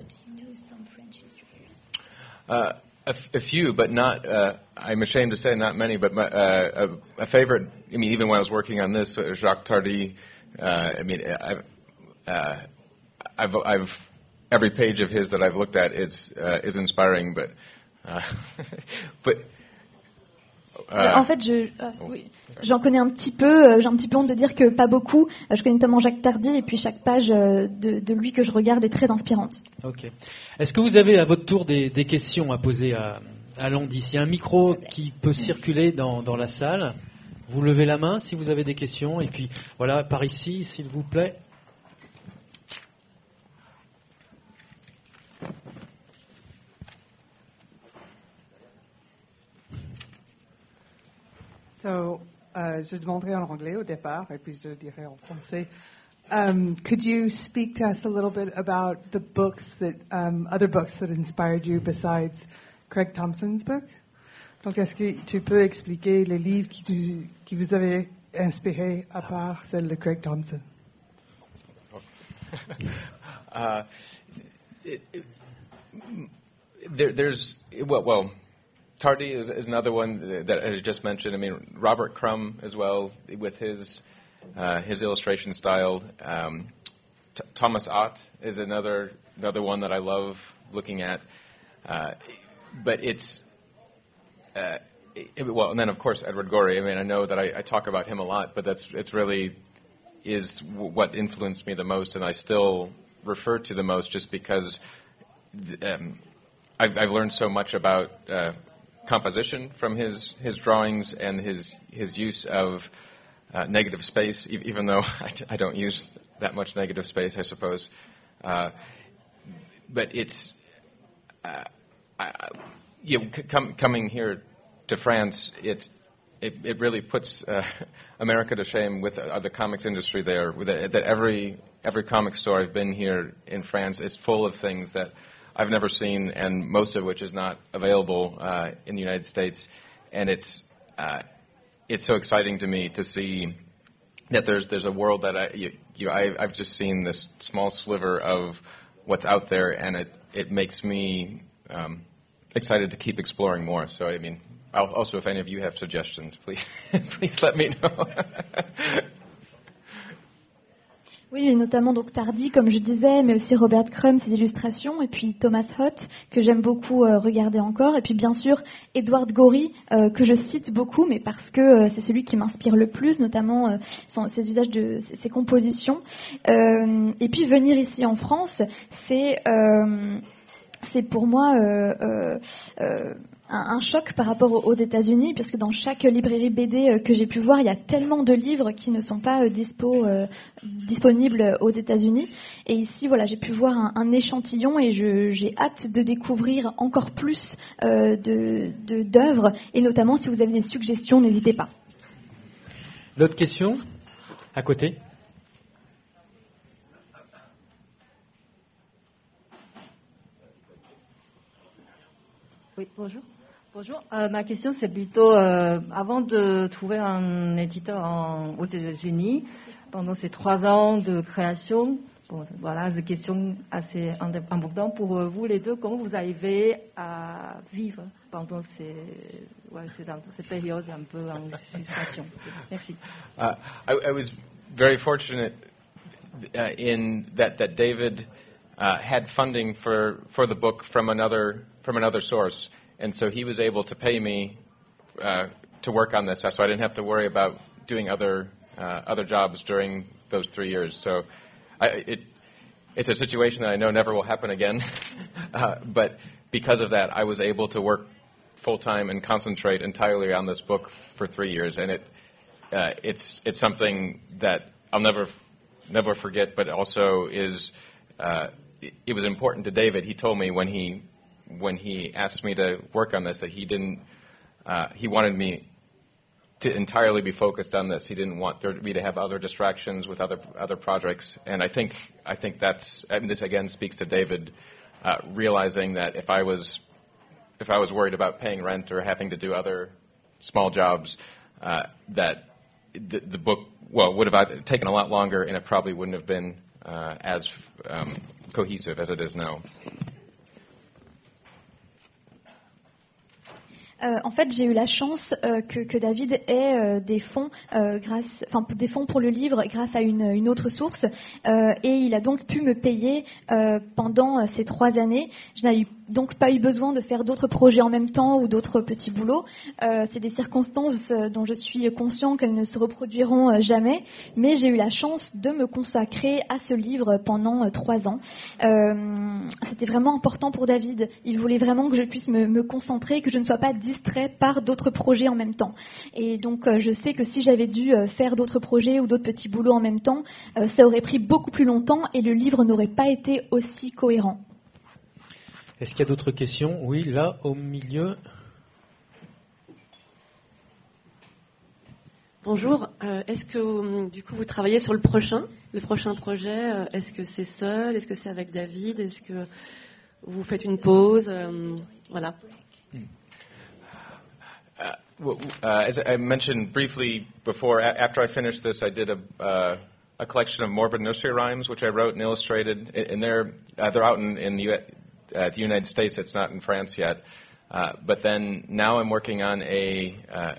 Uh, a, a, few, but not. Uh, I'm ashamed to say not many, but my, uh, a, a, favorite. I mean, even when I was working on this, uh, Jacques Tardy. Uh, I mean, I've, uh, I've, I've every page of his that I've looked at is is inspiring, but but Euh, en fait, je, euh, oui, j'en connais un petit peu. Euh, j'ai un petit peu honte de dire que pas beaucoup. Je connais notamment Jacques Tardy et puis chaque page de, de, lui que je regarde est très inspirante. Ok. Est-ce que vous avez à votre tour des, des questions à poser à, à Landis Il y a un micro qui peut circuler dans, dans la salle. Vous levez la main si vous avez des questions. Et puis voilà, par ici, s'il vous plaît. So, uh, je demanderai en anglais au départ, et puis je dirai en français. Um, could you speak to us a little bit about the books that, um, other books that inspired you besides Craig Thompson's book? Donc, est-ce que tu peux expliquer les livres qui, tu, qui vous inspiré à part celle de Craig Thompson? uh, it, it, there, there's well, well Tardy is, is, another one that I just mentioned. I mean, Robert Crumb as well with his uh, his illustration style. Um, T- Thomas Ott is another another one that I love looking at. Uh, but it's uh, it, well, and then of course Edward Gorey. I mean, I know that I, I talk about him a lot, but that's it's really is w- what influenced me the most, and I still refer to the most just because um, I've, I've learned so much about uh, composition from his, his drawings and his, his use of uh, negative space, e- even though I, don't use that much negative space, I suppose. Uh, but it's, uh, I, you know, c- com- coming here to France, it's, it, it really puts uh, America to shame with the comics industry there. That every every comic store I've been here in France is full of things that I've never seen, and most of which is not available uh, in the United States. And it's uh, it's so exciting to me to see that there's there's a world that I you, you I, I've just seen this small sliver of what's out there, and it it makes me um, excited to keep exploring more. So I mean, I'll, also if any of you have suggestions, please please let me know. Oui, et notamment donc Tardy, comme je disais, mais aussi Robert Crumb, ses illustrations, et puis Thomas Hott, que j'aime beaucoup euh, regarder encore, et puis bien sûr Edward Gorey, euh, que je cite beaucoup, mais parce que euh, c'est celui qui m'inspire le plus, notamment euh, son- ses usages de ses compositions. Et puis venir ici en France, c'est c'est pour moi un, un choc par rapport aux, aux États-Unis, puisque dans chaque librairie BD euh, que j'ai pu voir, il y a tellement de livres qui ne sont pas euh, dispo, euh, disponibles aux États-Unis. Et ici, voilà, j'ai pu voir un, un échantillon et je- j'ai hâte de découvrir encore plus euh, de de- d'œuvres. et notamment, si vous avez des suggestions, n'hésitez pas. D'autres questions À côté? Oui, bonjour. Bonjour. Euh, ma question, c'est plutôt euh, avant de trouver un éditeur aux États-Unis, pendant ces trois ans de création, voilà, c'est une question assez importante pour euh, vous les deux. Comment vous arrivez à vivre pendant ces, ouais, ces, ces périodes un peu en situation Merci. Uh, I, I was very fortunate uh, in that that David uh, had funding for for the book from another from another source, and so he was able to pay me uh, to work on this. So I didn't have to worry about doing other uh, other jobs during those three years. So I, it it's a situation that I know never will happen again, uh, but because of that, I was able to work full time and concentrate entirely on this book for three years, and it uh, it's it's something that I'll never never forget, but also is uh, it, it was important to David. He told me when he when he asked me to work on this that he didn't uh, he wanted me to entirely be focused on this. He didn't want there to me to have other distractions with other other projects, and I think I think that's and this again speaks to David uh, realizing that if I was if I was worried about paying rent or having to do other small jobs, uh, that the, the book well would have taken a lot longer, and it probably wouldn't have been uh, as um, cohesive as it is now. Euh, en fait, j'ai eu la chance euh, que, que David ait euh, des fonds, euh, grâce, enfin des fonds pour le livre grâce à une, une autre source, euh, et il a donc pu me payer euh, pendant ces trois années. Je donc pas eu besoin de faire d'autres projets en même temps ou d'autres petits boulots. Euh, C'est des circonstances euh, dont je suis conscient qu'elles ne se reproduiront euh, jamais, mais j'ai eu la chance de me consacrer à ce livre pendant trois ans. C'était vraiment important pour David. Il voulait vraiment que je puisse me, me concentrer, que je ne sois pas distrait par d'autres projets en même temps. Et donc, je sais que si j'avais dû faire d'autres projets ou d'autres petits boulots en même temps, ça aurait pris beaucoup plus longtemps et le livre n'aurait pas été aussi cohérent. Est-ce qu'il y a d'autres questions Oui, là, au milieu. Bonjour. Euh, Est-ce que hum, du coup vous travaillez sur le prochain, le prochain projet euh, Est-ce que c'est seul Est-ce que c'est avec David Est-ce que vous faites une pause euh, Voilà. Uh, well, uh, as I mentioned briefly before, after I finished this, I did a, uh, a collection of morbid nursery rhymes, which I wrote and illustrated. And they're uh, they're out in, in the, uh, the United States. It's not in France yet. Uh, but then now I'm working on a uh,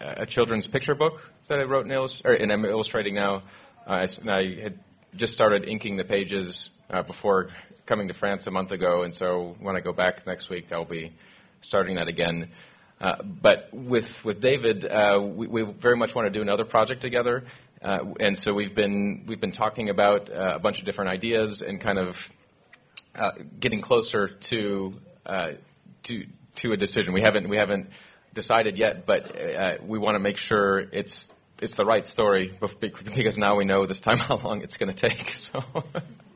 a children's picture book that I wrote and, illus- or, and I'm illustrating now. Uh, I I had just started inking the pages uh, before coming to France a month ago, and so when I go back next week, I'll be starting that again. Uh, but with with David, uh, we, we very much want to do another project together, uh, and so we've been we've been talking about uh, a bunch of different ideas and kind of uh, getting closer to uh, to to a decision. We haven't we haven't decided yet, but uh, we want to make sure it's it's the right story because now we know this time how long it's going to take. So.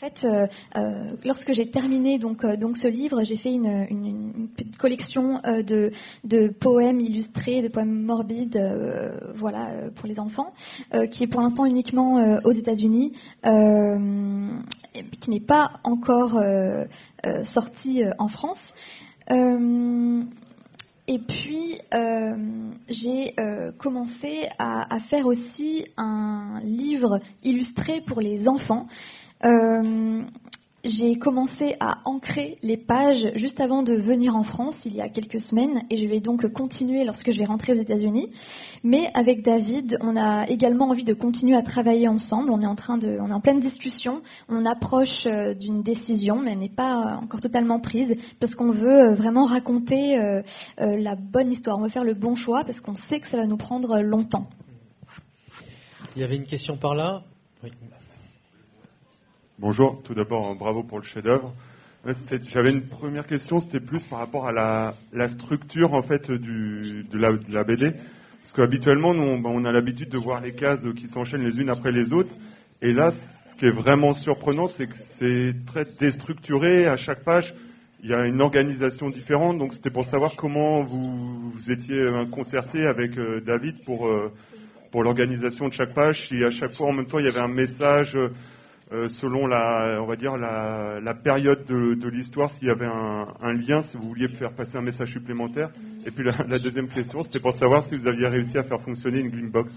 fait, euh, euh, lorsque j'ai terminé donc, euh, donc ce livre, j'ai fait une, petite collection de, de poèmes illustrés, de poèmes morbides, voilà, pour les enfants, qui est pour l'instant uniquement aux États-Unis, qui n'est pas encore sorti en France. Et puis, j'ai commencé à faire aussi un livre illustré pour les enfants. Euh, j'ai commencé à ancrer les pages juste avant de venir en France, il y a quelques semaines, et je vais donc continuer lorsque je vais rentrer aux États-Unis. Mais avec David, on a également envie de continuer à travailler ensemble. On est en train de, on est en pleine discussion. On approche euh, d'une décision, mais elle n'est pas encore totalement prise, parce qu'on veut euh, vraiment raconter la bonne histoire. On veut faire le bon choix, parce qu'on sait que ça va nous prendre longtemps. Il y avait une question par là? Oui. Bonjour, tout d'abord bravo pour le chef-d'œuvre. C'était- J'avais une première question, c'était plus par rapport à la, structure en fait de, la, BD, parce qu'habituellement nous, on, a l'habitude de voir les cases qui s'enchaînent les unes après les autres, et là, ce qui est vraiment surprenant, c'est que c'est très déstructuré. À chaque page, il y a une organisation différente. Donc c'était pour savoir comment vous, étiez euh, concerté avec euh, David pour euh, l'organisation de chaque page. Si à chaque fois en même temps il y avait un message. euh, euh, selon la, on va dire la, la période de, de l'histoire, s'il y avait un, un lien, si vous vouliez faire passer un message supplémentaire. Et puis la, la deuxième question, c'était pour savoir si vous aviez réussi à faire fonctionner une Gleambox.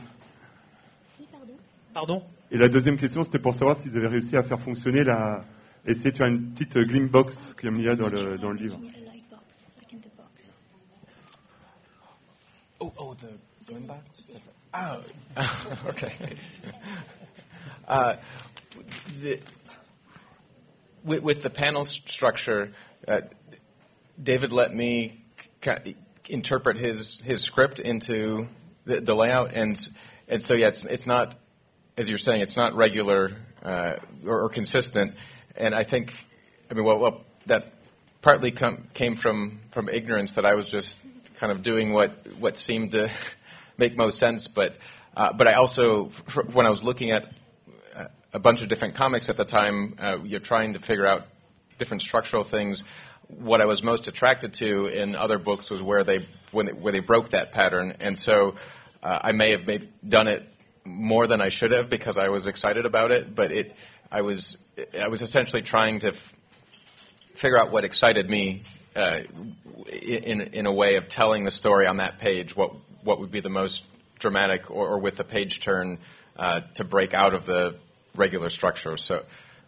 Pardon Et la deuxième question, c'était pour savoir si vous avez réussi à faire fonctionner la. Essayer de faire une petite euh, Gleambox comme il y a dans le, dans le livre. Oh, oh, the? Oh, okay. Uh, the, with, with the panel structure, uh, David let me interpret his, his script into the, the layout, and and so yeah, it's it's not as you're saying, it's not regular uh, or, or consistent, and I think, I mean, well, well that partly come, came from from ignorance that I was just kind of doing what what seemed to make most sense, but uh, but I also when I was looking at a bunch of different comics at the time, uh, you're trying to figure out different structural things. What I was most attracted to in other books was where they when they, where they broke that pattern, and so uh, I may have made, done it more than I should have because I was excited about it. But it I was I was essentially trying to f- figure out what excited me uh, in in a way of telling the story on that page. What what would be the most dramatic or, or with the page turn uh, to break out of the regular structure. So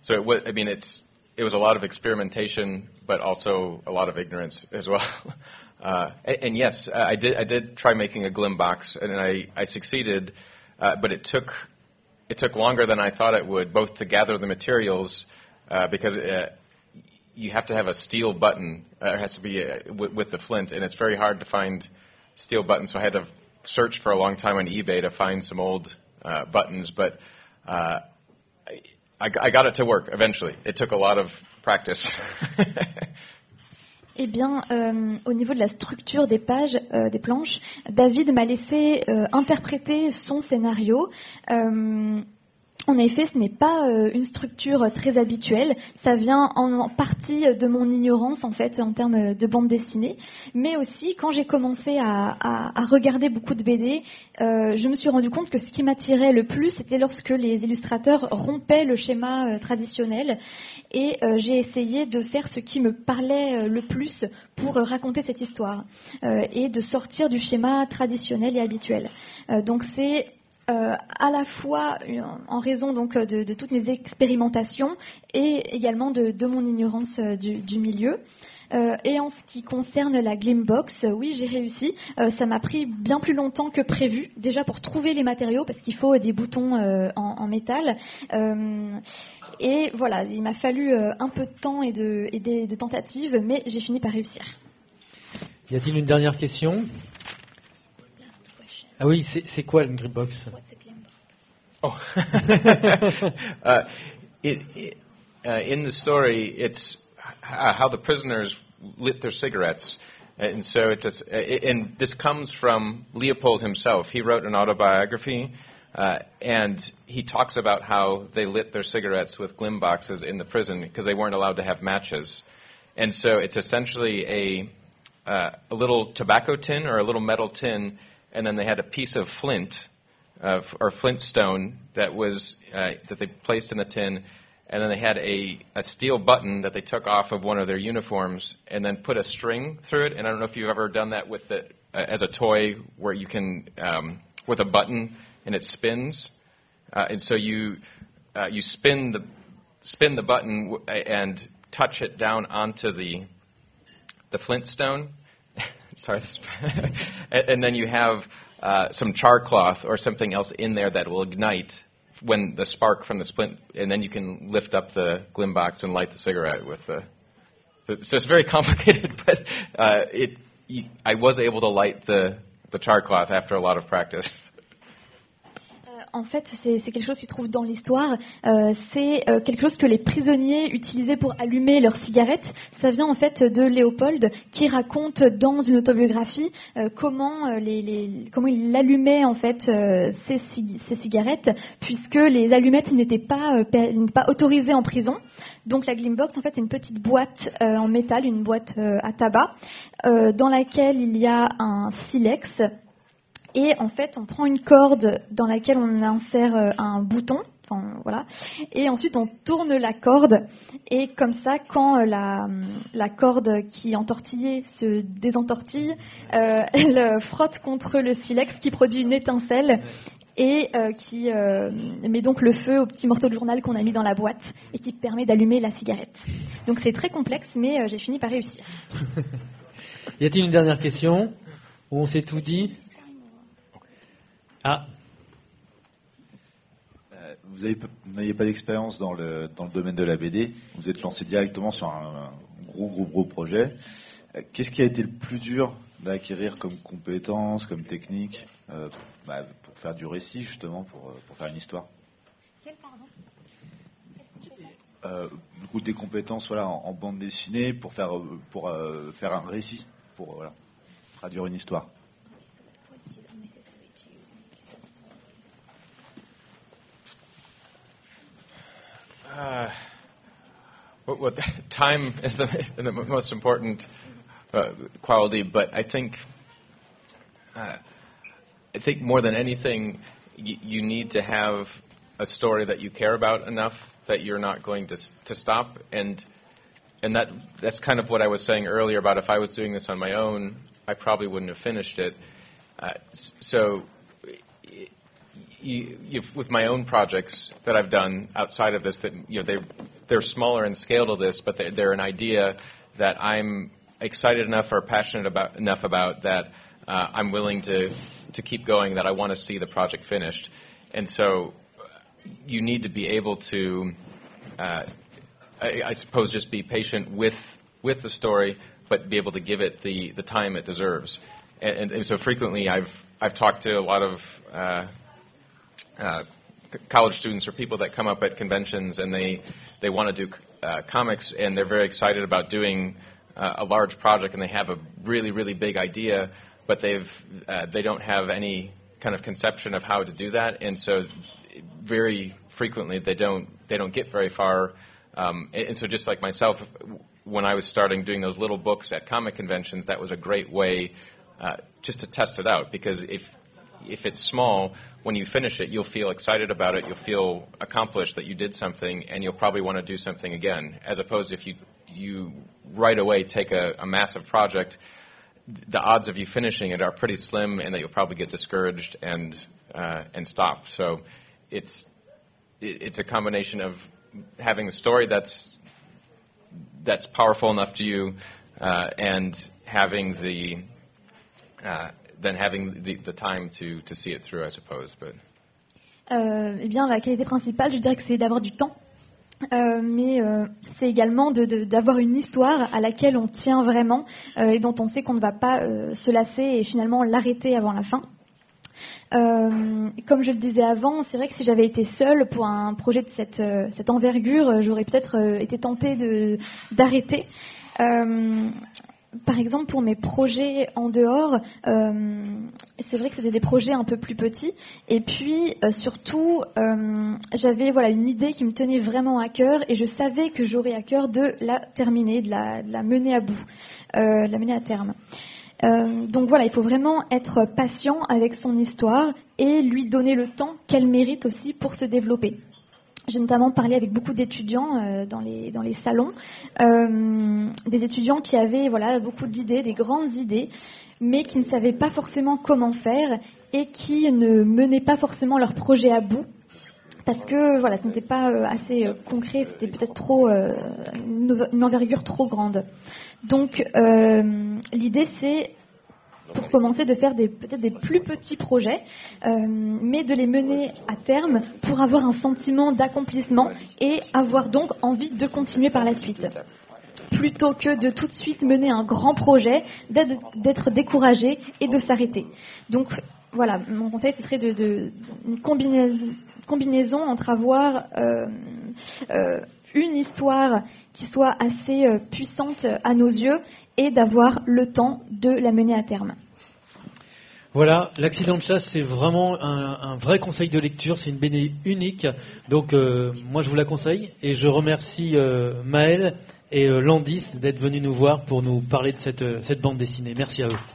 so it was, I mean it's it was a lot of experimentation, but also a lot of ignorance as well. Uh, and, and yes, I did. I did try making a glim box, and I, I succeeded, uh, but it took it took longer than I thought it would, both to gather the materials uh, because uh, you have to have a steel button. Uh, it has to be uh, with, the flint, and it's very hard to find steel buttons. So I had to search for a long time on eBay to find some old uh, buttons, but I, I got it to work eventually. It took a lot of practice. Eh bien, euh, au niveau de la structure des pages, euh, des planches, David m'a laissé euh, interpréter son scénario. Euh, en effet, ce n'est pas euh, une structure très habituelle. Ça vient en, partie de mon ignorance en fait en termes de bande dessinée, mais aussi quand j'ai commencé à, regarder beaucoup de BD, euh, je me suis rendu compte que ce qui m'attirait le plus, c'était lorsque les illustrateurs rompaient le schéma euh, traditionnel, et euh, j'ai essayé de faire ce qui me parlait euh, le plus pour euh, raconter cette histoire euh, et de sortir du schéma traditionnel et habituel. Euh, donc c'est euh, à la fois euh, en raison donc euh, de, toutes mes expérimentations et également de, mon ignorance du, milieu. Et en ce qui concerne la Glimbox, euh, oui, j'ai réussi. Ça m'a pris bien plus longtemps que prévu, déjà pour trouver les matériaux, parce qu'il faut des boutons en, métal. Et voilà, il m'a fallu un peu de temps et de tentatives, mais j'ai fini par réussir. Y a-t-il une dernière question? Ah oui, c'est c'est quoi une Gripbox Oh. uh, it, it, uh, in the story, it's how the prisoners lit their cigarettes. And so it's a, and this comes from Leopold himself. He wrote an autobiography, uh, and he talks about how they lit their cigarettes with glim boxes in the prison because they weren't allowed to have matches. And so it's essentially a uh, a little tobacco tin or a little metal tin, and then they had a piece of flint uh, or flint stone that was uh, that they placed in the tin, and then they had a, a steel button that they took off of one of their uniforms and then put a string through it. And I don't know if you've ever done that with the, uh, as a toy where you can um, with a button and it spins. Uh, and so you uh, you spin the spin the button and touch it down onto the the flintstone. Sorry, and, then you have uh, some char cloth or something else in there that will ignite when the spark from the splint, and then you can lift up the glim box and light the cigarette with the so it's very complicated, but uh, it. I was able to light the the char cloth after a lot of practice. en fait, c'est quelque chose qui se trouve dans l'histoire. Euh, c'est euh, quelque chose que les prisonniers utilisaient pour allumer leurs cigarettes. Ça vient en fait de Léopold qui raconte dans une autobiographie euh, comment, les, comment il allumait en fait ses, cig- ses cigarettes, puisque les allumettes n'étaient pas, pas autorisées en prison. Donc la Glimbox, en fait, c'est une petite boîte en métal, une boîte à tabac, dans laquelle il y a un silex et en fait, on prend une corde dans laquelle on insère euh, un bouton. Enfin, voilà. Et ensuite, on tourne la corde. Et comme ça, quand euh, la, la corde qui est entortillée se désentortille, euh, elle frotte contre le silex qui produit une étincelle et qui met donc le feu au petit morceau de journal qu'on a mis dans la boîte et qui permet d'allumer la cigarette. Donc c'est très complexe, mais j'ai fini par réussir. Y a-t-il une dernière question? On s'est tout dit? Ah, Euh, Vous avez- vous n'aviez pas d'expérience dans le, dans le domaine de la BD. Vous êtes lancé directement sur un, un gros, gros, gros projet. Euh, Qu'est-ce qui a été le plus dur d'acquérir comme compétences, comme technique, euh, bah, pour faire du récit, justement, pour, euh, pour faire une histoire? Euh, Du coup, des compétences voilà, en, en bande dessinée pour faire, euh, pour, euh, faire un récit, pour voilà, traduire une histoire. Uh, what, what time is the, the most important uh, quality, but I think uh, I think more than anything, you, you need to have a story that you care about enough that you're not going to to stop and and that that's kind of what I was saying earlier about if I was doing this on my own, I probably wouldn't have finished it. Uh, so you, with my own projects that I've done outside of this, that you know they they're smaller in scale to this, but they're, they're an idea that I'm excited enough or passionate about enough about that uh, I'm willing to to keep going. That I want to see the project finished, and so you need to be able to, uh, I, I suppose, just be patient with with the story, but be able to give it the the time it deserves. And, and, and so frequently, I've I've talked to a lot of uh, uh, college students or people that come up at conventions and they they want to do uh, comics and they're very excited about doing uh, a large project and they have a really really big idea but they've uh, they don't have any kind of conception of how to do that. And so very frequently they don't they don't get very far um, and, and so just like myself when I was starting doing those little books at comic conventions that was a great way uh, just to test it out because if if it's small, when you finish it, you'll feel excited about it. You'll feel accomplished that you did something, and you'll probably want to do something again. As opposed if you you right away take a, a massive project, the odds of you finishing it are pretty slim, and that you'll probably get discouraged and uh, and stop. So it's it, it's a combination of having a story that's that's powerful enough to you, uh, and having the uh, then having the, the time to, to see it through, I suppose. But Euh, eh bien, la qualité principale, je dirais que c'est d'avoir du temps. Euh, mais euh, c'est également d'avoir une histoire à laquelle on tient vraiment et dont on sait qu'on ne va pas se lasser et finalement l'arrêter avant la fin. Comme je le disais avant, c'est vrai que si j'avais été seule pour un projet de cette, envergure, j'aurais peut-être été tentée d'arrêter. Par exemple, pour mes projets en dehors, euh, c'est vrai que c'était des projets un peu plus petits. Et puis, euh, surtout, euh, j'avais voilà une idée qui me tenait vraiment à cœur et je savais que j'aurais à cœur de la terminer, de la, de la mener à bout, de la mener à terme. Donc voilà, il faut vraiment être patient avec son histoire et lui donner le temps qu'elle mérite aussi pour se développer. J'ai notamment parlé avec beaucoup d'étudiants euh, dans, les, dans les salons, euh, des étudiants qui avaient voilà, beaucoup d'idées, des grandes idées, mais qui ne savaient pas forcément comment faire et qui ne menaient pas forcément leur projet à bout parce que voilà, ce n'était pas euh, assez concret, c'était peut-être trop une envergure trop grande. Donc l'idée c'est pour commencer, de faire peut-être des plus petits projets, euh, mais de les mener à terme pour avoir un sentiment d'accomplissement et avoir donc envie de continuer par la suite. Plutôt que de tout de suite mener un grand projet, d'être découragé et de s'arrêter. Donc voilà, mon conseil ce serait de, une combinaison, entre avoir euh, euh, une histoire qui soit assez euh, puissante à nos yeux et d'avoir le temps de la mener à terme. Voilà, l'accident de chasse, c'est vraiment un, vrai conseil de lecture, c'est une BD unique, donc euh, moi je vous la conseille et je remercie euh, Maël et Landis d'être venus nous voir pour nous parler de cette bande dessinée. Merci à eux.